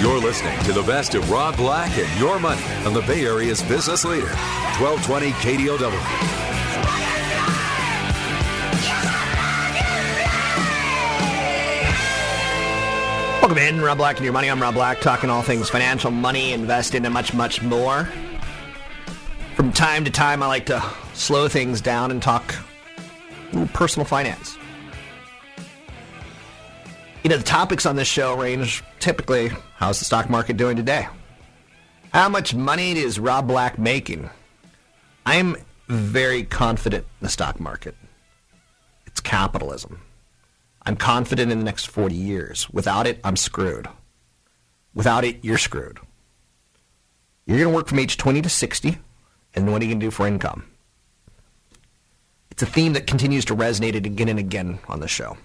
You're listening to the best of Rob Black and Your Money on the Bay Area's business leader, 1220 KDOW. Welcome in, Rob Black and Your Money. I'm Rob Black, talking all things financial, money, investing, and much, much more. From time to time, I like to slow things down and talk personal finance. You know, the topics on this show range typically how's the stock market doing today? How much money is Rob Black making? I'm very confident in the stock market. It's capitalism. I'm confident in the next 40 years. Without it, I'm screwed. Without it, you're screwed. You're going to work from age 20 to 60, and what are you going to do for income? It's a theme that continues to resonate again and again on the show.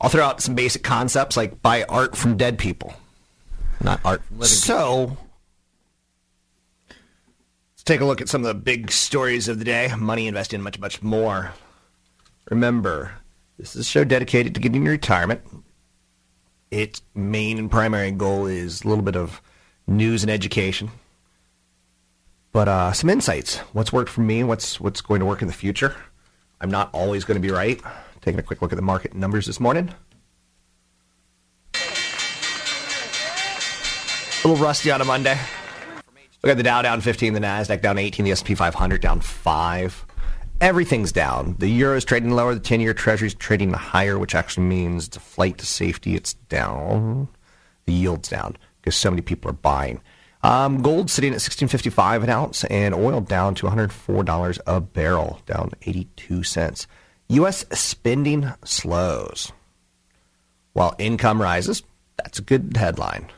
I'll throw out some basic concepts like buy art from dead people, not art from living So, let's take a look at some of the big stories of the day money, investing, much, much more. Remember, this is a show dedicated to getting your retirement. Its main and primary goal is a little bit of news and education, but uh, some insights. What's worked for me? What's what's going to work in the future? I'm not always going to be right. Taking a quick look at the market numbers this morning. A little rusty on a Monday. Look at the Dow down 15, the Nasdaq down 18, the S&P 500 down 5. Everything's down. The euro is trading lower, the 10-year treasury is trading higher, which actually means it's a flight to safety. It's down. The yield's down because so many people are buying. Um, gold sitting at 16.55 an ounce, and oil down to 104 dollars a barrel, down 82 cents. U.S. spending slows while income rises. That's a good headline.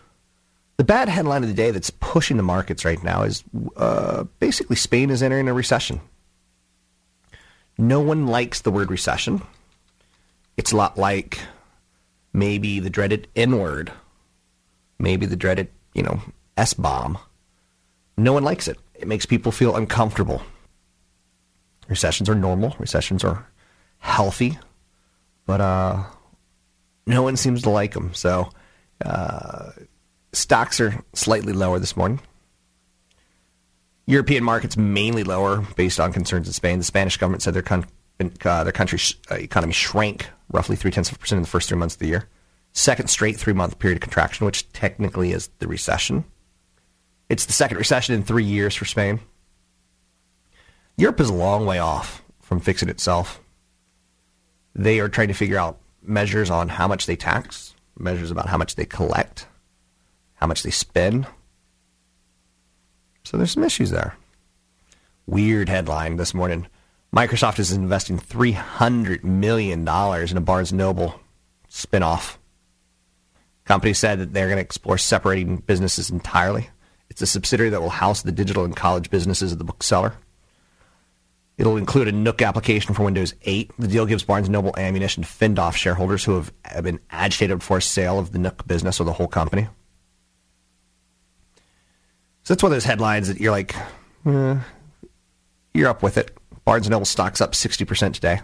The bad headline of the day that's pushing the markets right now is uh, basically Spain is entering a recession. No one likes the word recession. It's a lot like maybe the dreaded N word, maybe the dreaded, you know, S bomb. No one likes it. It makes people feel uncomfortable. Recessions are normal, recessions are healthy, but uh, no one seems to like them. So, uh, stocks are slightly lower this morning. European markets mainly lower based on concerns in Spain. The Spanish government said their, con- uh, their country's uh, economy shrank roughly three tenths of a percent in the first three months of the year. Second straight three month period of contraction, which technically is the recession. It's the second recession in three years for Spain. Europe is a long way off from fixing itself. They are trying to figure out measures on how much they tax, measures about how much they collect, how much they spend. So there's some issues there. Weird headline this morning. Microsoft is investing $300 million in a Barnes Noble spinoff. Company said that they're going to explore separating businesses entirely. It's a subsidiary that will house the digital and college businesses of the bookseller. It'll include a Nook application for Windows 8. The deal gives Barnes Noble ammunition to fend off shareholders who have, been agitated for a sale of the Nook business or the whole company. So that's one of those headlines that you're like, eh, you're up with it. Barnes Noble stocks up 60% today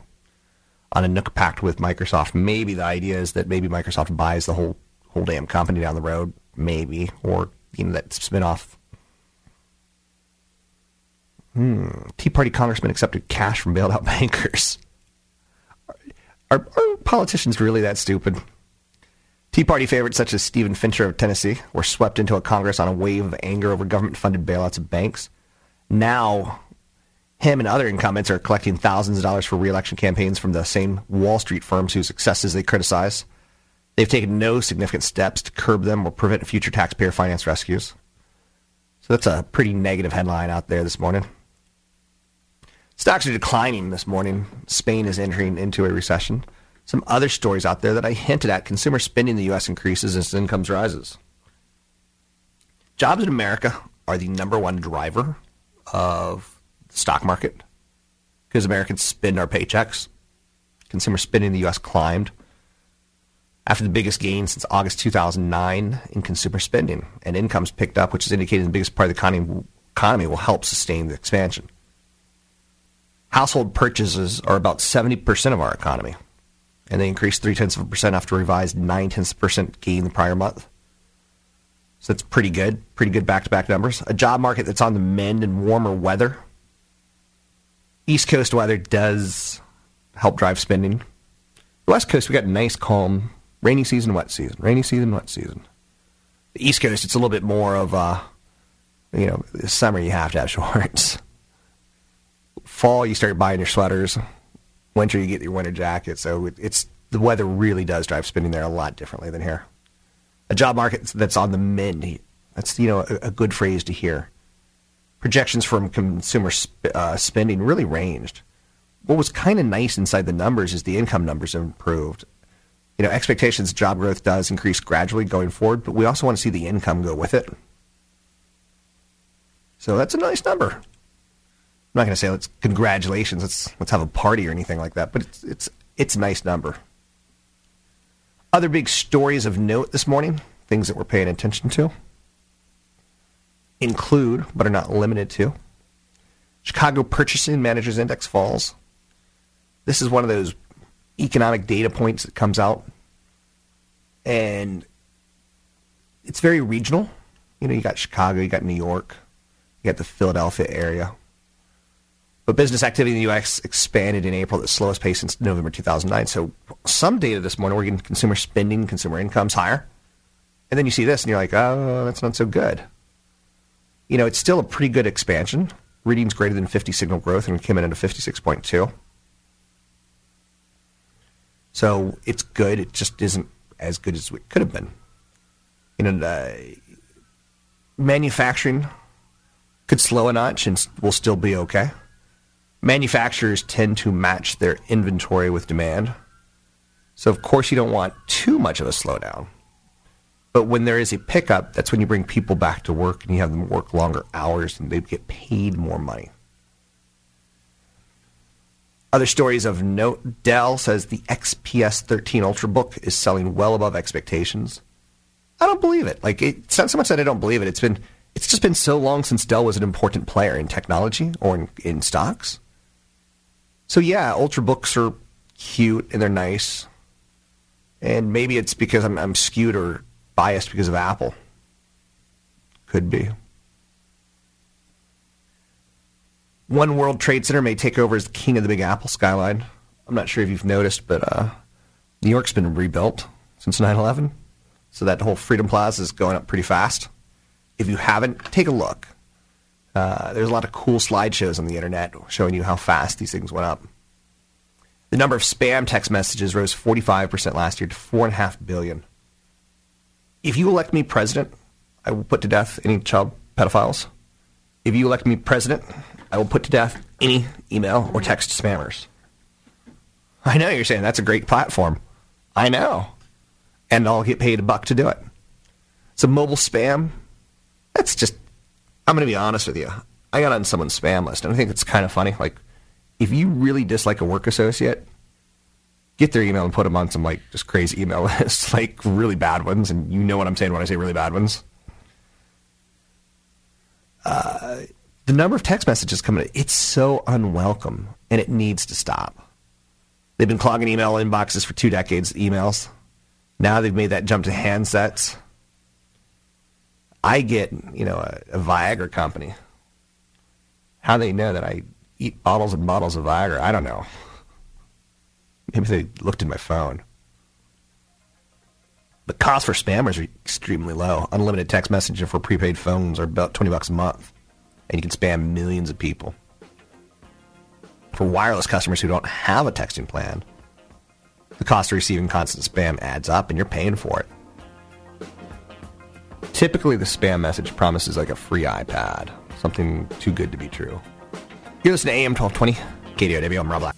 on a Nook pact with Microsoft. Maybe the idea is that maybe Microsoft buys the whole whole damn company down the road, maybe, or you know that spinoff. Hmm. Tea Party congressman accepted cash from bailed out bankers. Are, are politicians really that stupid? Tea Party favorites such as Stephen Fincher of Tennessee were swept into a Congress on a wave of anger over government funded bailouts of banks. Now, him and other incumbents are collecting thousands of dollars for reelection campaigns from the same Wall Street firms whose successes they criticize. They've taken no significant steps to curb them or prevent future taxpayer finance rescues. So that's a pretty negative headline out there this morning. Stocks are declining this morning. Spain is entering into a recession. Some other stories out there that I hinted at consumer spending in the U.S. increases as incomes rises. Jobs in America are the number one driver of the stock market because Americans spend our paychecks. Consumer spending in the U.S. climbed after the biggest gain since August 2009 in consumer spending, and incomes picked up, which is indicating the biggest part of the economy, economy will help sustain the expansion. Household purchases are about 70% of our economy, and they increased three tenths of a percent after revised nine tenths of a percent gain the prior month. So that's pretty good, pretty good back to back numbers. A job market that's on the mend in warmer weather. East Coast weather does help drive spending. The West Coast, we got nice, calm Rainy season, wet season. Rainy season, wet season. The East Coast, it's a little bit more of a, you know, summer you have to have shorts. Fall, you start buying your sweaters. Winter, you get your winter jacket. So it's the weather really does drive spending there a lot differently than here. A job market that's on the mend. That's you know a, a good phrase to hear. Projections from consumer sp- uh, spending really ranged. What was kind of nice inside the numbers is the income numbers improved you know, expectations job growth does increase gradually going forward, but we also want to see the income go with it. So that's a nice number. I'm not going to say let's congratulations, let's let's have a party or anything like that, but it's it's it's a nice number. Other big stories of note this morning, things that we're paying attention to, include but are not limited to Chicago Purchasing Managers Index falls. This is one of those economic data points that comes out, and it's very regional. You know, you got Chicago, you got New York, you got the Philadelphia area. But business activity in the U.S. expanded in April at the slowest pace since November 2009. So some data this morning, we're getting consumer spending, consumer incomes higher. And then you see this and you're like, oh, that's not so good. You know, it's still a pretty good expansion. Readings greater than 50 signal growth and we came in at a 56.2. So it's good. It just isn't as good as it could have been. You know, uh, manufacturing could slow a notch and will still be okay. Manufacturers tend to match their inventory with demand. So, of course, you don't want too much of a slowdown. But when there is a pickup, that's when you bring people back to work and you have them work longer hours and they get paid more money. Other stories of note Dell says the XPS 13 Ultrabook is selling well above expectations. I don't believe it. Like it's not so much that I don't believe it. It's been it's just been so long since Dell was an important player in technology or in, in stocks. So yeah, Ultrabooks are cute and they're nice. And maybe it's because I'm, I'm skewed or biased because of Apple. Could be. One World Trade Center may take over as the king of the Big Apple skyline. I'm not sure if you've noticed, but uh, New York's been rebuilt since 9 11. So that whole Freedom Plaza is going up pretty fast. If you haven't, take a look. Uh, there's a lot of cool slideshows on the internet showing you how fast these things went up. The number of spam text messages rose 45% last year to 4.5 billion. If you elect me president, I will put to death any child pedophiles. If you elect me president, I will put to death any email or text spammers. I know you're saying that's a great platform. I know. And I'll get paid a buck to do it. So mobile spam, that's just I'm gonna be honest with you. I got on someone's spam list and I think it's kind of funny. Like if you really dislike a work associate, get their email and put them on some like just crazy email lists, like really bad ones, and you know what I'm saying when I say really bad ones. Uh, the number of text messages coming in, it's so unwelcome and it needs to stop. They've been clogging email inboxes for two decades, emails. Now they've made that jump to handsets. I get, you know, a, a Viagra company. How they know that I eat bottles and bottles of Viagra, I don't know. Maybe they looked in my phone. The cost for spammers are extremely low. Unlimited text messaging for prepaid phones are about 20 bucks a month. And you can spam millions of people. For wireless customers who don't have a texting plan, the cost of receiving constant spam adds up and you're paying for it. Typically, the spam message promises like a free iPad, something too good to be true. You're listening to AM 1220, KDOW, I'm Rob Black.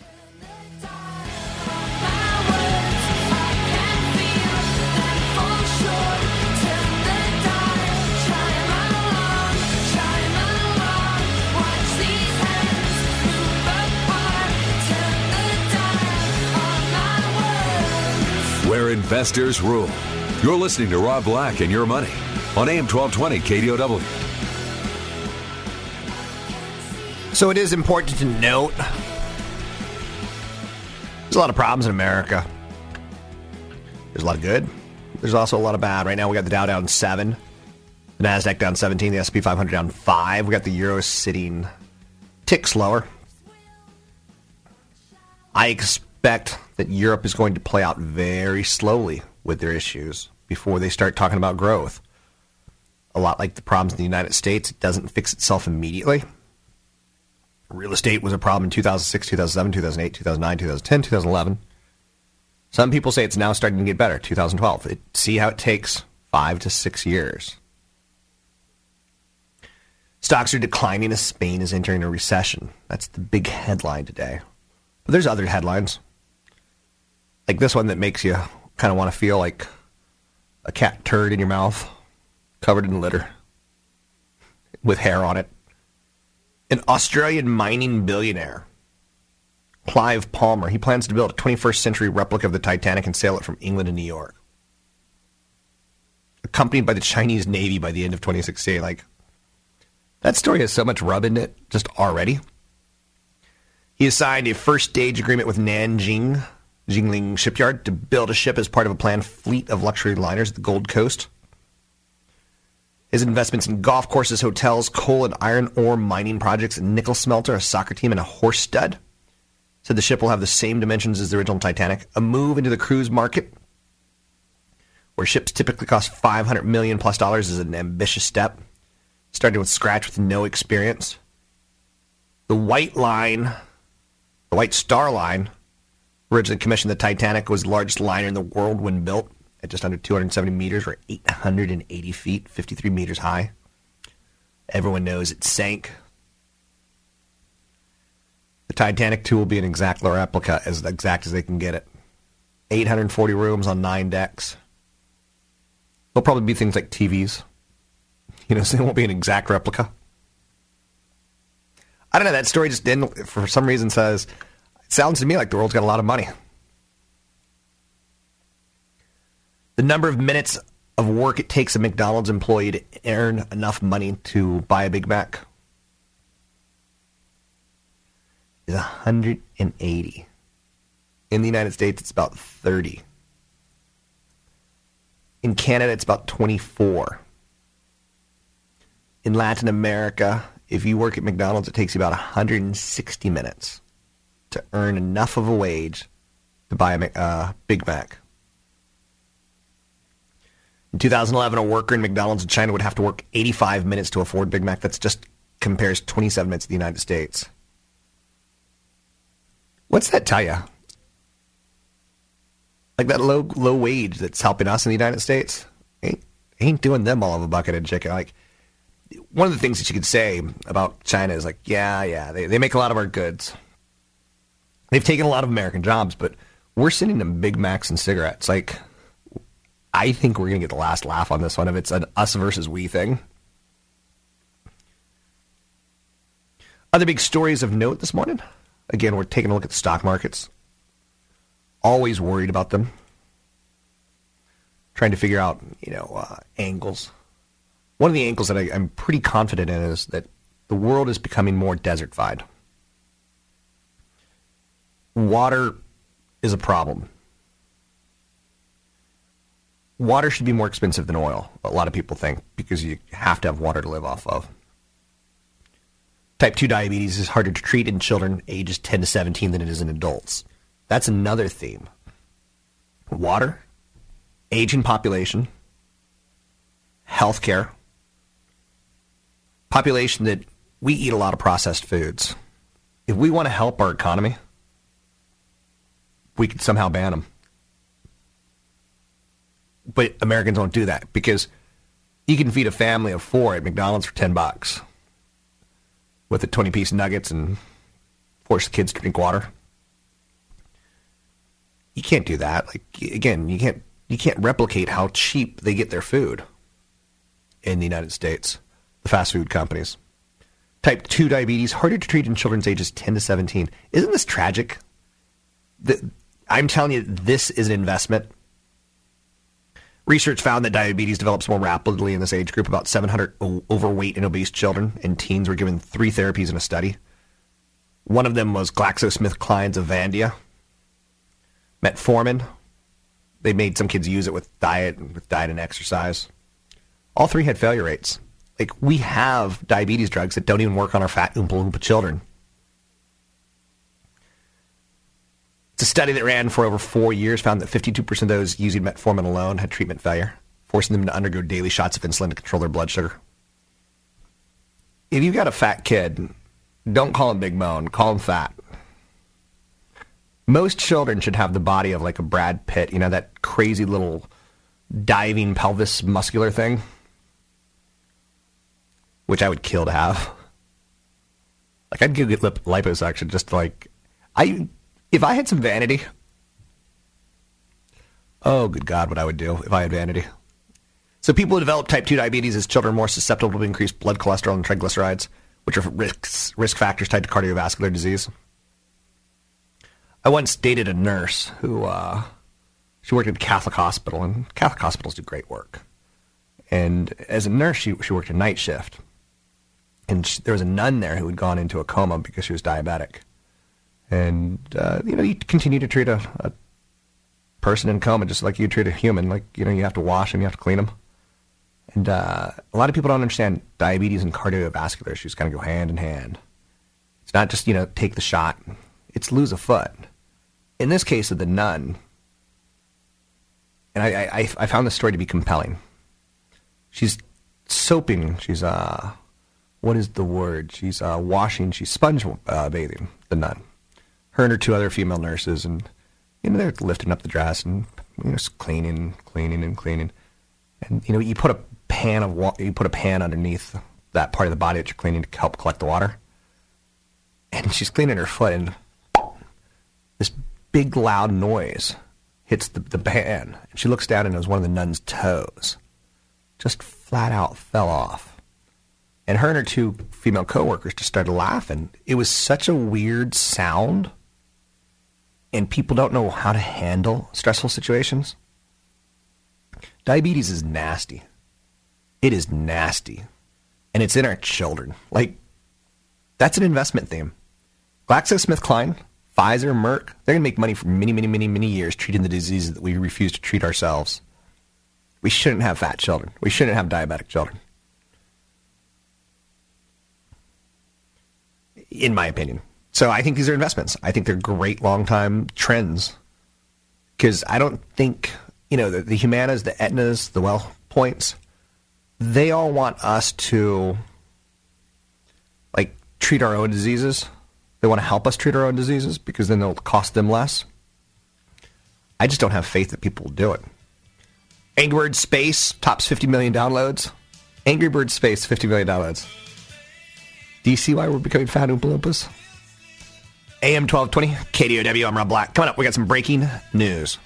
Where investors rule. You're listening to Rob Black and Your Money on AM 1220 KDOW. So it is important to note there's a lot of problems in America. There's a lot of good. There's also a lot of bad. Right now, we got the Dow down seven, the Nasdaq down 17, the SP 500 down five. We got the euro sitting ticks lower. I expect that Europe is going to play out very slowly with their issues before they start talking about growth. A lot like the problems in the United States, it doesn't fix itself immediately. Real estate was a problem in 2006, 2007, 2008, 2009, 2010, 2011. Some people say it's now starting to get better, 2012. It, see how it takes five to six years. Stocks are declining as Spain is entering a recession. That's the big headline today. But there's other headlines. Like this one that makes you kind of want to feel like a cat turd in your mouth, covered in litter, with hair on it. An Australian mining billionaire, Clive Palmer, he plans to build a 21st century replica of the Titanic and sail it from England to New York. Accompanied by the Chinese Navy by the end of 2016. Like, that story has so much rub in it just already. He has signed a first stage agreement with Nanjing Jinling Shipyard to build a ship as part of a planned fleet of luxury liners at the Gold Coast. His investments in golf courses, hotels, coal and iron ore mining projects, a nickel smelter, a soccer team, and a horse stud. Said the ship will have the same dimensions as the original Titanic. A move into the cruise market, where ships typically cost 500 million plus dollars, is an ambitious step. Starting with scratch with no experience. The White Line, the White Star Line, originally commissioned the Titanic, was the largest liner in the world when built at just under 270 meters or 880 feet, 53 meters high. Everyone knows it sank. The Titanic 2 will be an exact replica, as exact as they can get it. 840 rooms on nine decks. There'll probably be things like TVs. You know, so it won't be an exact replica. I don't know. That story just didn't, for some reason, says it sounds to me like the world's got a lot of money. The number of minutes of work it takes a McDonald's employee to earn enough money to buy a Big Mac is 180. In the United States, it's about 30. In Canada, it's about 24. In Latin America, if you work at McDonald's, it takes you about 160 minutes to earn enough of a wage to buy a uh, Big Mac. In 2011, a worker in McDonald's in China would have to work 85 minutes to afford Big Mac. That's just compares 27 minutes to the United States. What's that tell you? Like that low low wage that's helping us in the United States ain't ain't doing them all of a bucket of chicken. Like one of the things that you could say about China is like, yeah, yeah, they, they make a lot of our goods. They've taken a lot of American jobs, but we're sending them Big Macs and cigarettes. Like, I think we're going to get the last laugh on this one if it's an us versus we thing. Other big stories of note this morning. Again, we're taking a look at the stock markets. Always worried about them. Trying to figure out, you know, uh, angles. One of the angles that I, I'm pretty confident in is that the world is becoming more desertified. Water is a problem. Water should be more expensive than oil, a lot of people think, because you have to have water to live off of. Type 2 diabetes is harder to treat in children ages 10 to 17 than it is in adults. That's another theme. Water aging population, healthcare, population that we eat a lot of processed foods. If we want to help our economy, we could somehow ban them. But Americans don't do that because you can feed a family of four at McDonald's for 10 bucks with the 20 piece nuggets and force the kids to drink water. You can't do that. Like again, you can't you can't replicate how cheap they get their food in the United States, the fast food companies. Type 2 diabetes harder to treat in children's ages 10 to 17. Isn't this tragic? The, I'm telling you this is an investment Research found that diabetes develops more rapidly in this age group. About 700 overweight and obese children and teens were given three therapies in a study. One of them was GlaxoSmithKline's Avandia. Metformin. They made some kids use it with diet and with diet and exercise. All three had failure rates. Like we have diabetes drugs that don't even work on our fat Oompa Loompa children. It's a study that ran for over four years found that 52% of those using metformin alone had treatment failure, forcing them to undergo daily shots of insulin to control their blood sugar. If you've got a fat kid, don't call him Big Bone, call him fat. Most children should have the body of like a Brad Pitt, you know, that crazy little diving pelvis muscular thing, which I would kill to have. Like I'd get lip liposuction just to like I if I had some vanity, oh, good God, what I would do if I had vanity. So people who develop type 2 diabetes as children are more susceptible to increased blood cholesterol and triglycerides, which are risks, risk factors tied to cardiovascular disease. I once dated a nurse who uh, she worked at a Catholic hospital, and Catholic hospitals do great work. And as a nurse, she, she worked a night shift. And she, there was a nun there who had gone into a coma because she was diabetic and uh, you know you continue to treat a, a, person in coma just like you treat a human. Like you know you have to wash them, you have to clean them, and uh, a lot of people don't understand diabetes and cardiovascular issues kind of go hand in hand. It's not just you know take the shot; it's lose a foot. In this case of the nun, and I, I, I found this story to be compelling. She's soaping. She's uh, what is the word? She's uh, washing. She's sponge uh, bathing the nun her and her two other female nurses, and you know they're lifting up the dress and you know cleaning, cleaning, and cleaning. And you know you put a pan of water, you put a pan underneath that part of the body that you're cleaning to help collect the water. And she's cleaning her foot, and this big loud noise hits the, the pan. And she looks down, and it was one of the nun's toes, just flat out fell off. And her and her two female coworkers just started laughing. It was such a weird sound and people don't know how to handle stressful situations. Diabetes is nasty. It is nasty. And it's in our children. Like, that's an investment theme. GlaxoSmithKline, Pfizer, Merck, they're going to make money for many, many, many, many years treating the diseases that we refuse to treat ourselves. We shouldn't have fat children. We shouldn't have diabetic children. In my opinion. So I think these are investments. I think they're great long time trends because I don't think you know the, the Humanas, the Aetnas, the Well Points. They all want us to like treat our own diseases. They want to help us treat our own diseases because then they'll cost them less. I just don't have faith that people will do it. Angry Bird Space tops 50 million downloads. Angry Bird Space 50 million downloads. Do you see why we're becoming fat Oompa Loompas? AM 1220, KDOW, I'm Rob Black. Coming up, we got some breaking news.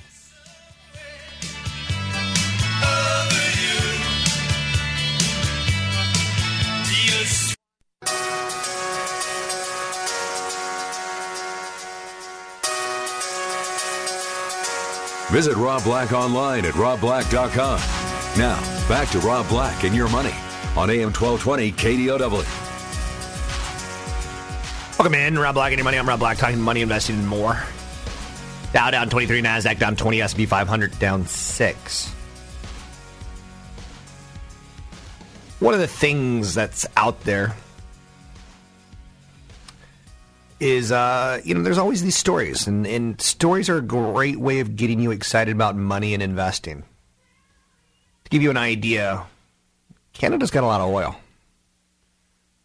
Visit Rob Black online at robblack.com. Now, back to Rob Black and your money on AM 1220 KDOW. Welcome in, Rob Black your money. I'm Rob Black, talking money, investing, and more. Dow down 23, Nasdaq down 20, S&P 500 down six. One of the things that's out there is, uh, you know, there's always these stories, and, and stories are a great way of getting you excited about money and investing. To give you an idea, Canada's got a lot of oil.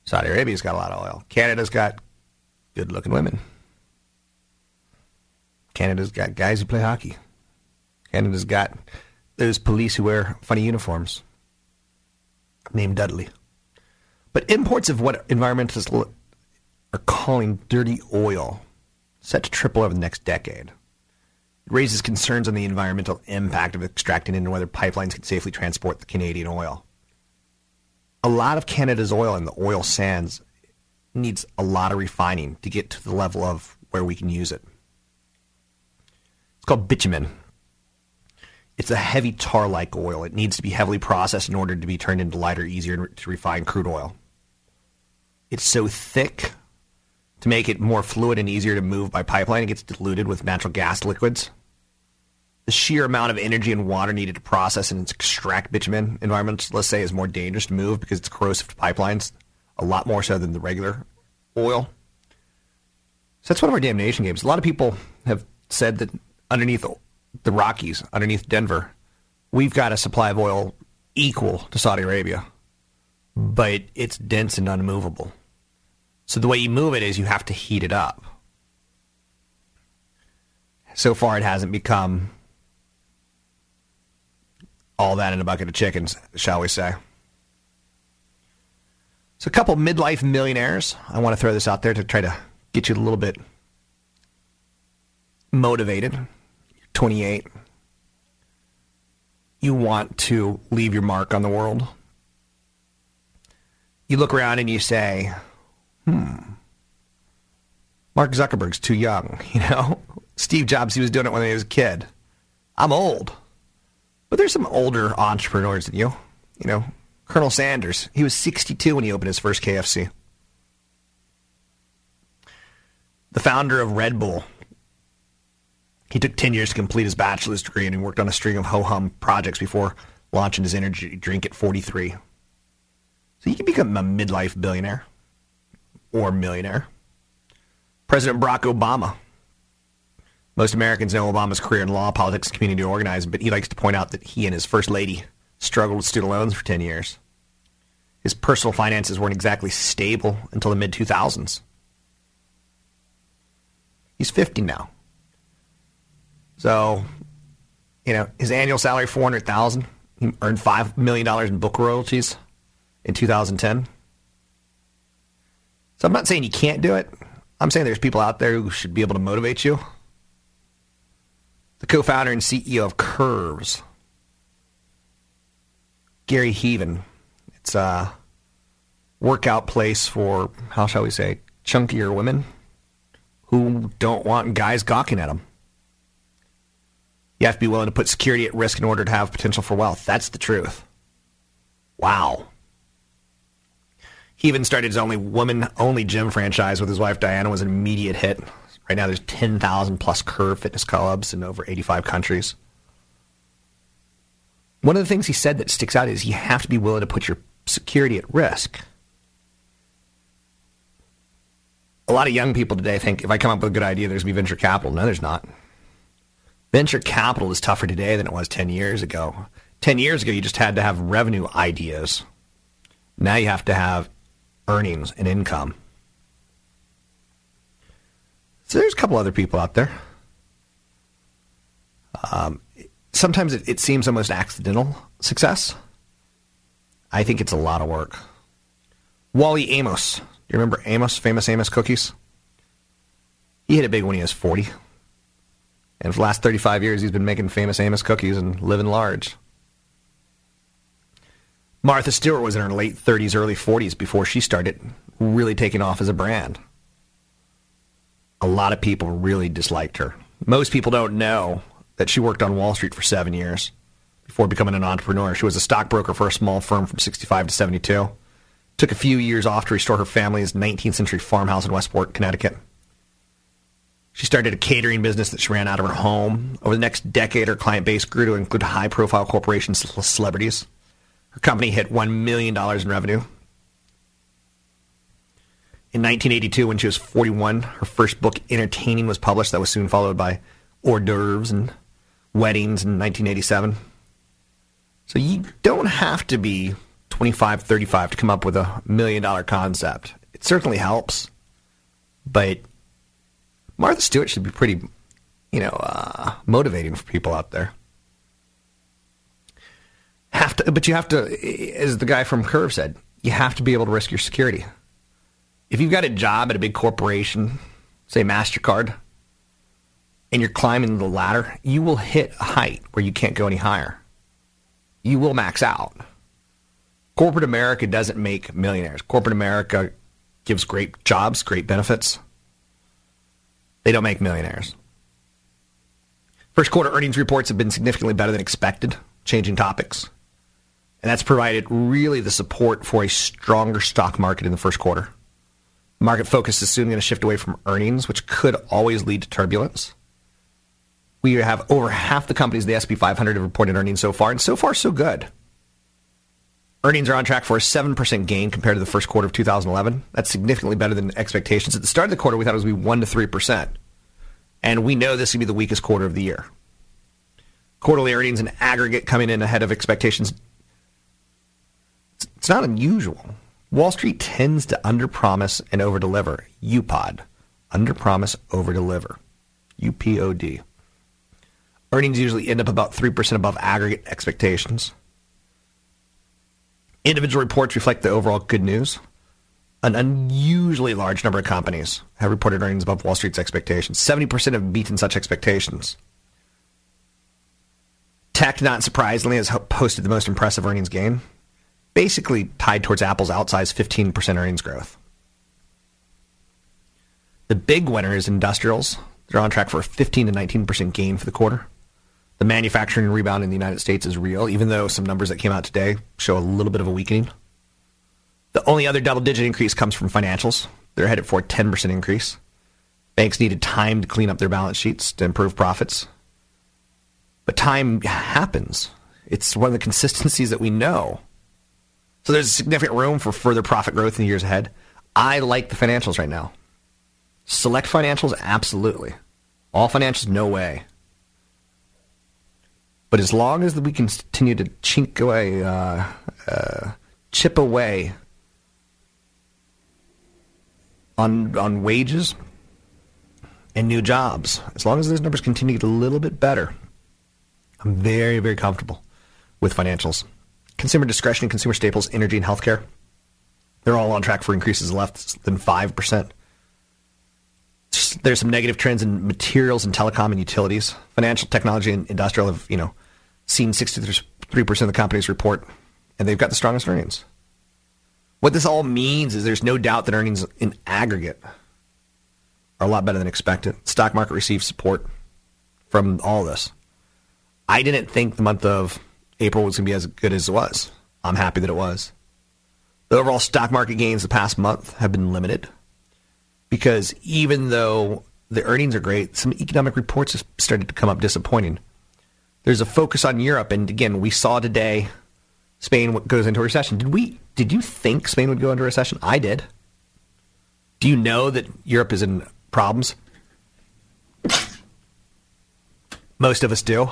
Saudi Arabia's got a lot of oil. Canada's got good looking women. Canada's got guys who play hockey. Canada's got those police who wear funny uniforms named Dudley. But imports of what environmentalists are calling dirty oil set to triple over the next decade. It raises concerns on the environmental impact of extracting and whether pipelines can safely transport the Canadian oil. A lot of Canada's oil in the oil sands needs a lot of refining to get to the level of where we can use it. It's called bitumen. It's a heavy tar like oil. It needs to be heavily processed in order to be turned into lighter, easier to refine crude oil. It's so thick to make it more fluid and easier to move by pipeline. It gets diluted with natural gas liquids. The sheer amount of energy and water needed to process and extract bitumen environments, let's say, is more dangerous to move because it's corrosive to pipelines, a lot more so than the regular oil. So that's one of our damnation games. A lot of people have said that underneath the Rockies, underneath Denver, we've got a supply of oil equal to Saudi Arabia, but it's dense and unmovable. So the way you move it is you have to heat it up. So far, it hasn't become all that in a bucket of chickens, shall we say. So, a couple midlife millionaires. I want to throw this out there to try to get you a little bit motivated. You're 28. You want to leave your mark on the world. You look around and you say, hmm, Mark Zuckerberg's too young, you know? Steve Jobs, he was doing it when he was a kid. I'm old. But there's some older entrepreneurs than you. You know, Colonel Sanders, he was 62 when he opened his first KFC. The founder of Red Bull, he took 10 years to complete his bachelor's degree and he worked on a string of ho-hum projects before launching his energy drink at 43. So you can become a midlife billionaire or millionaire. President Barack Obama. Most Americans know Obama's career in law, politics, and community organizing, but he likes to point out that he and his first lady struggled with student loans for 10 years. His personal finances weren't exactly stable until the mid 2000s. He's 50 now. So, you know, his annual salary 400,000. He earned 5 million dollars in book royalties in 2010. So I'm not saying you can't do it. I'm saying there's people out there who should be able to motivate you. The co-founder and CEO of Curves, Gary Heavin. It's a workout place for, how shall we say, chunkier women who don't want guys gawking at them. You have to be willing to put security at risk in order to have potential for wealth. That's the truth. Wow. He even started his only woman only gym franchise with his wife Diana was an immediate hit. Right now there's 10,000 plus curve fitness clubs in over 85 countries. One of the things he said that sticks out is you have to be willing to put your security at risk. A lot of young people today think if I come up with a good idea, there's going to be venture capital. No, there's not. Venture capital is tougher today than it was 10 years ago. 10 years ago, you just had to have revenue ideas. Now you have to have earnings and income. So there's a couple other people out there. Um, sometimes it, it seems almost accidental success. I think it's a lot of work. Wally Amos. Do you remember Amos, famous Amos cookies? He hit it big when he was 40. And for the last 35 years, he's been making famous Amos cookies and living large. Martha Stewart was in her late 30s, early 40s before she started really taking off as a brand. A lot of people really disliked her. Most people don't know that she worked on Wall Street for seven years before becoming an entrepreneur. She was a stockbroker for a small firm from 65 to 72. Took a few years off to restore her family's 19th century farmhouse in Westport, Connecticut. She started a catering business that she ran out of her home. Over the next decade, her client base grew to include high profile corporations, celebrities. Her company hit $1 million in revenue. In 1982, when she was 41, her first book, Entertaining, was published. That was soon followed by Hors d'oeuvres and Weddings in 1987. So you don't have to be 25, 35 to come up with a million dollar concept. It certainly helps, but Martha Stewart should be pretty, you know, uh, motivating for people out there. Have to, but you have to, as the guy from Curve said, you have to be able to risk your security. If you've got a job at a big corporation, say Mastercard, and you're climbing the ladder, you will hit a height where you can't go any higher. You will max out. Corporate America doesn't make millionaires. Corporate America gives great jobs, great benefits. They don't make millionaires. First quarter earnings reports have been significantly better than expected, changing topics. And that's provided really the support for a stronger stock market in the first quarter. Market focus is soon going to shift away from earnings, which could always lead to turbulence. We have over half the companies in the SP 500 have reported earnings so far, and so far so good. Earnings are on track for a 7% gain compared to the first quarter of 2011. That's significantly better than expectations. At the start of the quarter, we thought it was going to be 1 to 3%. And we know this will be the weakest quarter of the year. Quarterly earnings in aggregate coming in ahead of expectations. It's not unusual. Wall Street tends to underpromise and overdeliver. UPOD. Underpromise, overdeliver. UPOD. Earnings usually end up about 3% above aggregate expectations. Individual reports reflect the overall good news. An unusually large number of companies have reported earnings above Wall Street's expectations. 70% have beaten such expectations. Tech, not surprisingly, has posted the most impressive earnings gain, basically tied towards Apple's outsized 15% earnings growth. The big winner is industrials. They're on track for a 15 to 19% gain for the quarter. The manufacturing rebound in the United States is real, even though some numbers that came out today show a little bit of a weakening. The only other double digit increase comes from financials. They're headed for a 10% increase. Banks needed time to clean up their balance sheets to improve profits. But time happens. It's one of the consistencies that we know. So there's significant room for further profit growth in the years ahead. I like the financials right now. Select financials, absolutely. All financials, no way. But as long as we continue to chink away, uh, uh, chip away on on wages and new jobs, as long as those numbers continue to get a little bit better, I'm very very comfortable with financials. Consumer discretionary, consumer staples, energy, and healthcare. They're all on track for increases less than five percent. There's some negative trends in materials and telecom and utilities. Financial technology and industrial have, you know, seen 63% of the companies report, and they've got the strongest earnings. What this all means is there's no doubt that earnings in aggregate are a lot better than expected. Stock market receives support from all this. I didn't think the month of April was going to be as good as it was. I'm happy that it was. The overall stock market gains the past month have been limited because even though the earnings are great, some economic reports have started to come up disappointing. There's a focus on Europe, and again, we saw today Spain goes into recession. Did we? Did you think Spain would go into recession? I did. Do you know that Europe is in problems? Most of us do.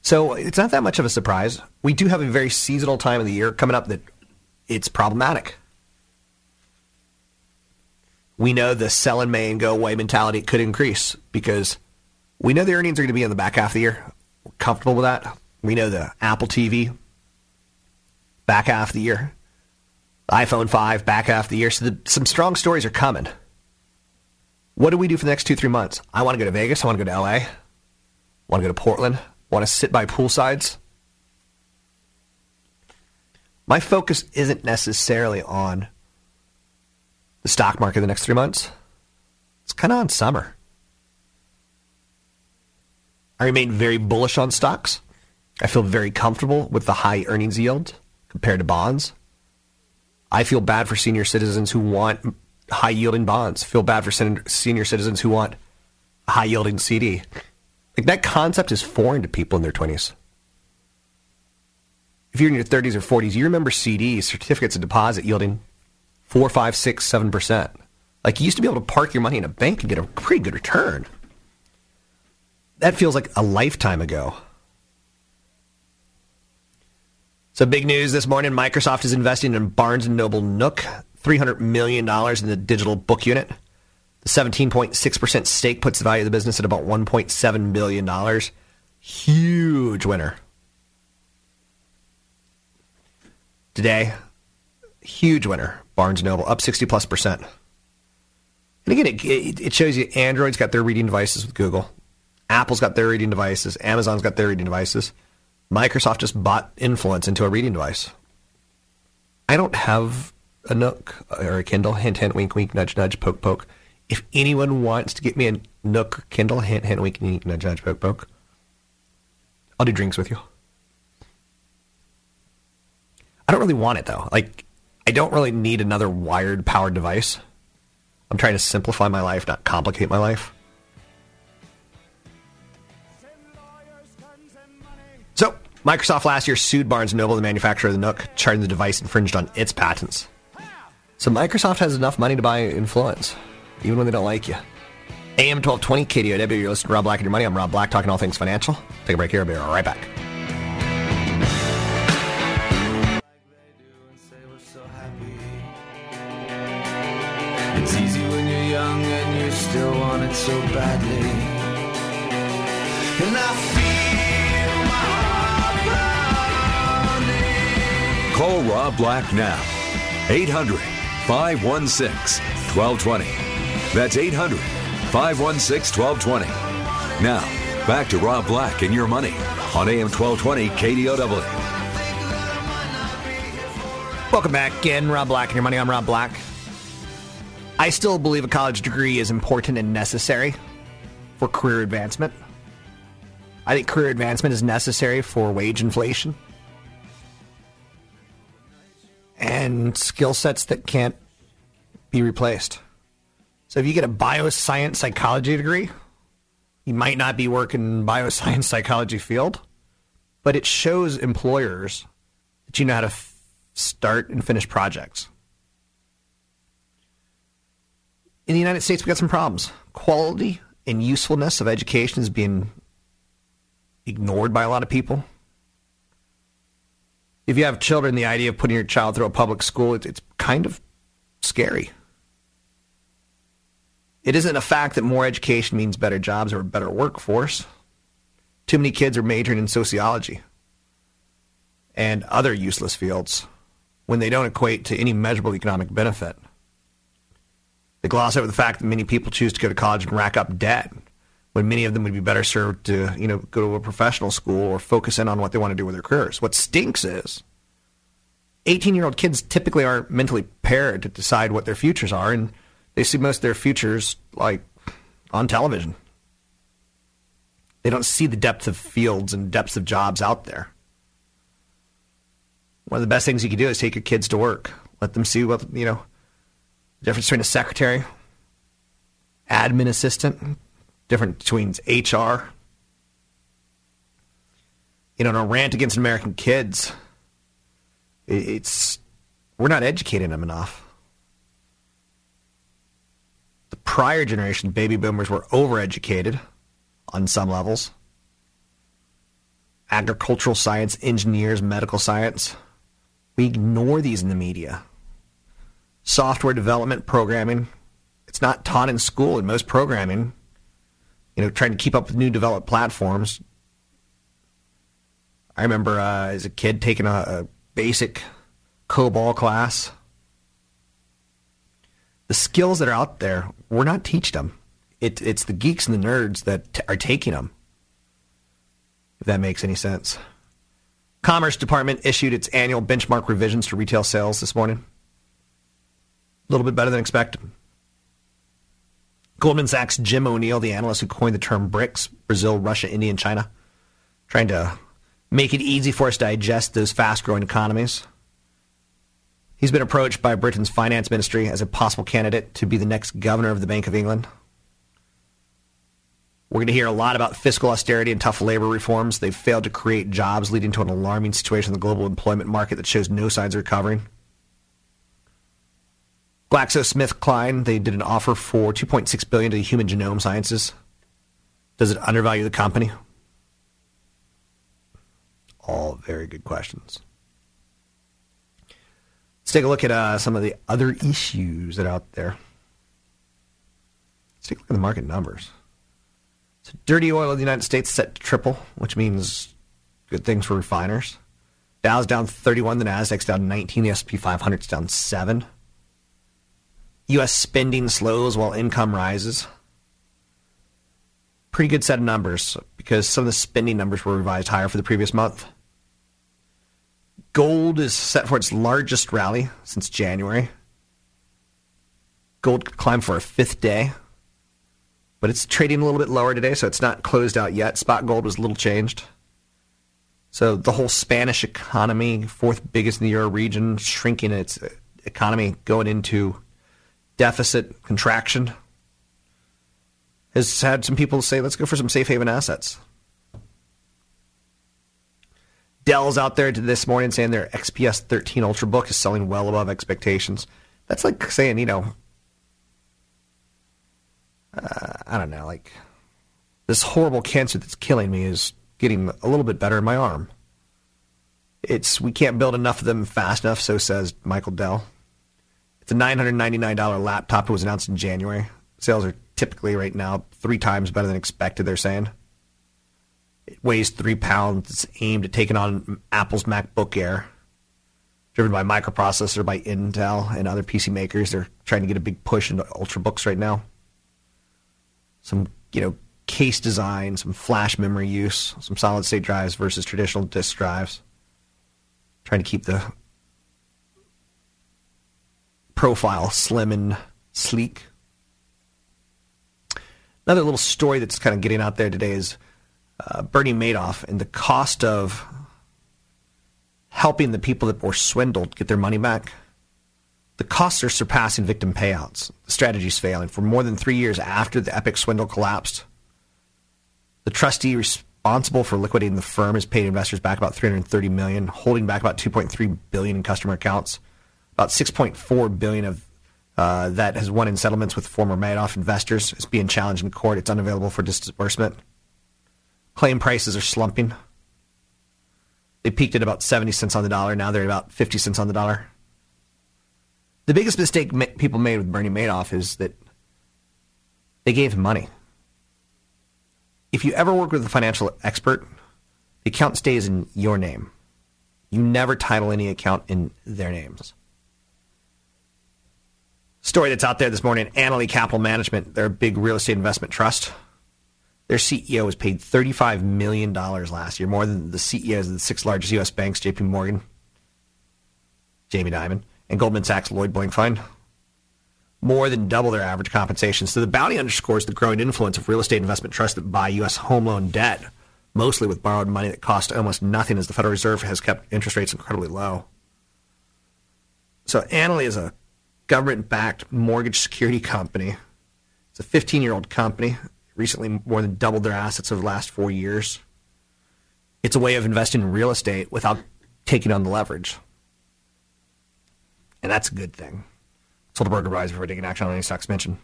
So it's not that much of a surprise. We do have a very seasonal time of the year coming up that it's problematic. We know the sell in May and go away mentality could increase because we know the earnings are going to be in the back half of the year. We're comfortable with that. We know the Apple TV back half of the year, iPhone 5 back half of the year. So the, some strong stories are coming. What do we do for the next two, three months? I want to go to Vegas. I want to go to LA. I want to go to Portland. I want to sit by poolsides. My focus isn't necessarily on the stock market the next three months. It's kind of on summer. I remain very bullish on stocks. I feel very comfortable with the high earnings yield compared to bonds. I feel bad for senior citizens who want high yielding bonds. Feel bad for senior citizens who want a high yielding CD. Like that concept is foreign to people in their 20s. If you're in your 30s or 40s, you remember CDs, certificates of deposit yielding four, five, six, seven percent. Like you used to be able to park your money in a bank and get a pretty good return that feels like a lifetime ago. So big news this morning. Microsoft is investing in Barnes & Noble Nook, $300 million in the digital book unit. The 17.6% stake puts the value of the business at about $1.7 billion. Huge winner. Today, huge winner. Barnes & Noble, up 60 plus percent. And again, it, it shows you Android's got their reading devices with Google. Apple's got their reading devices. Amazon's got their reading devices. Microsoft just bought influence into a reading device. I don't have a Nook or a Kindle. Hint, hint, wink, wink, nudge, nudge, poke, poke. If anyone wants to get me a Nook Kindle, hint, hint, wink, wink, nudge, nudge, poke, poke, I'll do drinks with you. I don't really want it though. Like, I don't really need another wired powered device. I'm trying to simplify my life, not complicate my life. So, Microsoft last year sued Barnes & Noble, the manufacturer of the Nook, charging the device infringed on its patents. So Microsoft has enough money to buy influence, even when they don't like you. AM 1220, KDOW, you're listening to Rob Black and Your Money. I'm Rob Black, talking all things financial. Take a break here. I'll be right back. It's easy when you're young and you still want it so badly. And I feel my heart pounding. Call Rob Black now. 800 516 1220. That's 800 516 1220. Now, back to Rob Black and your money on AM 1220 KDOW. Welcome back in, Rob Black and Your Money. I'm Rob Black. I still believe a college degree is important and necessary for career advancement. I think career advancement is necessary for wage inflation and skill sets that can't be replaced. So if you get a bioscience psychology degree, you might not be working in bioscience psychology field, but it shows employers that you know how to start and finish projects. In the United States, we got some problems. Quality and usefulness of education is being ignored by a lot of people. If you have children, the idea of putting your child through a public school, it's, it's kind of scary. It isn't a fact that more education means better jobs or a better workforce. Too many kids are majoring in sociology and other useless fields when they don't equate to any measurable economic benefit. They gloss over the fact that many people choose to go to college and rack up debt when many of them would be better served to, you know, go to a professional school or focus in on what they want to do with their careers. What stinks is 18 year old kids typically aren't mentally prepared to decide what their futures are, and they see most of their futures like on television. They don't see the depth of fields and depths of jobs out there. One of the best things you can do is take your kids to work. Let them see what, you know, difference between a secretary, admin assistant, different between HR. You know, in a rant against American kids, it's we're not educating them enough. The prior generation, baby boomers, were overeducated on some levels. Agricultural science, engineers, medical science. We ignore these in the media software development programming. It's not taught in school in most programming. You know, trying to keep up with new developed platforms. I remember uh, as a kid taking a, a basic COBOL class. The skills that are out there, we're not teaching them. It, it's the geeks and the nerds that t- are taking them. If that makes any sense. Commerce Department issued its annual benchmark revisions to retail sales this morning. A little bit better than expected. Goldman Sachs' Jim O'Neill, the analyst who coined the term BRICS Brazil, Russia, India, and China trying to make it easy for us to digest those fast growing economies. He's been approached by Britain's finance ministry as a possible candidate to be the next governor of the Bank of England. We're going to hear a lot about fiscal austerity and tough labor reforms. They've failed to create jobs, leading to an alarming situation in the global employment market that shows no signs of recovering. GlaxoSmithKline, they did an offer for 2.6 billion to the Human Genome Sciences. Does it undervalue the company? All very good questions. Let's take a look at uh, some of the other issues that are out there. Let's take a look at the market numbers. So dirty oil in the United States set to triple, which means good things for refiners. Dow's down 31, the Nasdaq's down 19, the S&P 500's down 7. U.S. spending slows while income rises. Pretty good set of numbers because some of the spending numbers were revised higher for the previous month. Gold is set for its largest rally since January. Gold climbed for a fifth day, but it's trading a little bit lower today, so it's not closed out yet. Spot gold was a little changed. So the whole Spanish economy, fourth biggest in the euro region, shrinking its economy, going into deficit contraction, has had some people say, let's go for some safe haven assets. Dell's out there this morning saying their XPS 13 Ultrabook is selling well above expectations. That's like saying, you know, uh, I don't know, like this horrible cancer that's killing me is getting a little bit better in my arm. It's we can't build enough of them fast enough, so says Michael Dell. It's a $999 laptop. It was announced in January. Sales are typically right now three times better than expected, they're saying. It weighs three pounds. It's aimed at taking on Apple's MacBook Air. Driven by microprocessor by Intel and other PC makers. They're trying to get a big push into ultrabooks right now. Some, you know, case design, some flash memory use, some solid state drives versus traditional disk drives. Trying to keep the profile slim and sleek. Another little story that's kind of getting out there today is uh, Bernie Madoff and the cost of helping the people that were swindled get their money back. The costs are surpassing victim payouts. The strategy's failing. For more than three years after the epic swindle collapsed, the trustee responsible for liquidating the firm has paid investors back about 330 million, holding back about 2.3 billion in customer accounts. About 6.4 billion of uh, that has won in settlements with former Madoff investors. It's being challenged in court. It's unavailable for disbursement. Claim prices are slumping. They peaked at about 70 cents on the dollar. Now they're at about 50 cents on the dollar. The biggest mistake ma- people made with Bernie Madoff is that they gave him money. If you ever work with a financial expert, the account stays in your name. You never title any account in their names. Story that's out there this morning Annaly Capital Management, they're a big real estate investment trust. Their CEO was paid $35 million last year, more than the CEOs of the six largest U.S. banks, JP Morgan, Jamie Dimon, and Goldman Sachs Lloyd Blankfein. More than double their average compensation. So the bounty underscores the growing influence of real estate investment trusts that buy U.S. home loan debt, mostly with borrowed money that costs almost nothing as the Federal Reserve has kept interest rates incredibly low. So Annaly is a government-backed mortgage security company. It's a 15-year-old company recently more than doubled their assets over the last four years. It's a way of investing in real estate without taking on the leverage. And that's a good thing. Sold advisor before taking action on any stocks mentioned.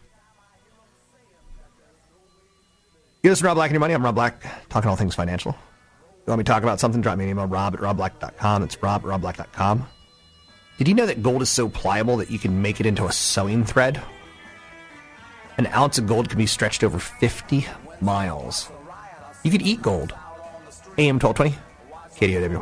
You listen to Rob Black and Your Money. I'm Rob Black, talking all things financial. You want me to talk about something? Drop me an email, rob at robblack.com. It's rob at robblack.com. Did you know that gold is so pliable that you can make it into a sewing thread? An ounce of gold can be stretched over 50 miles. You could eat gold. AM 1220, KDOW.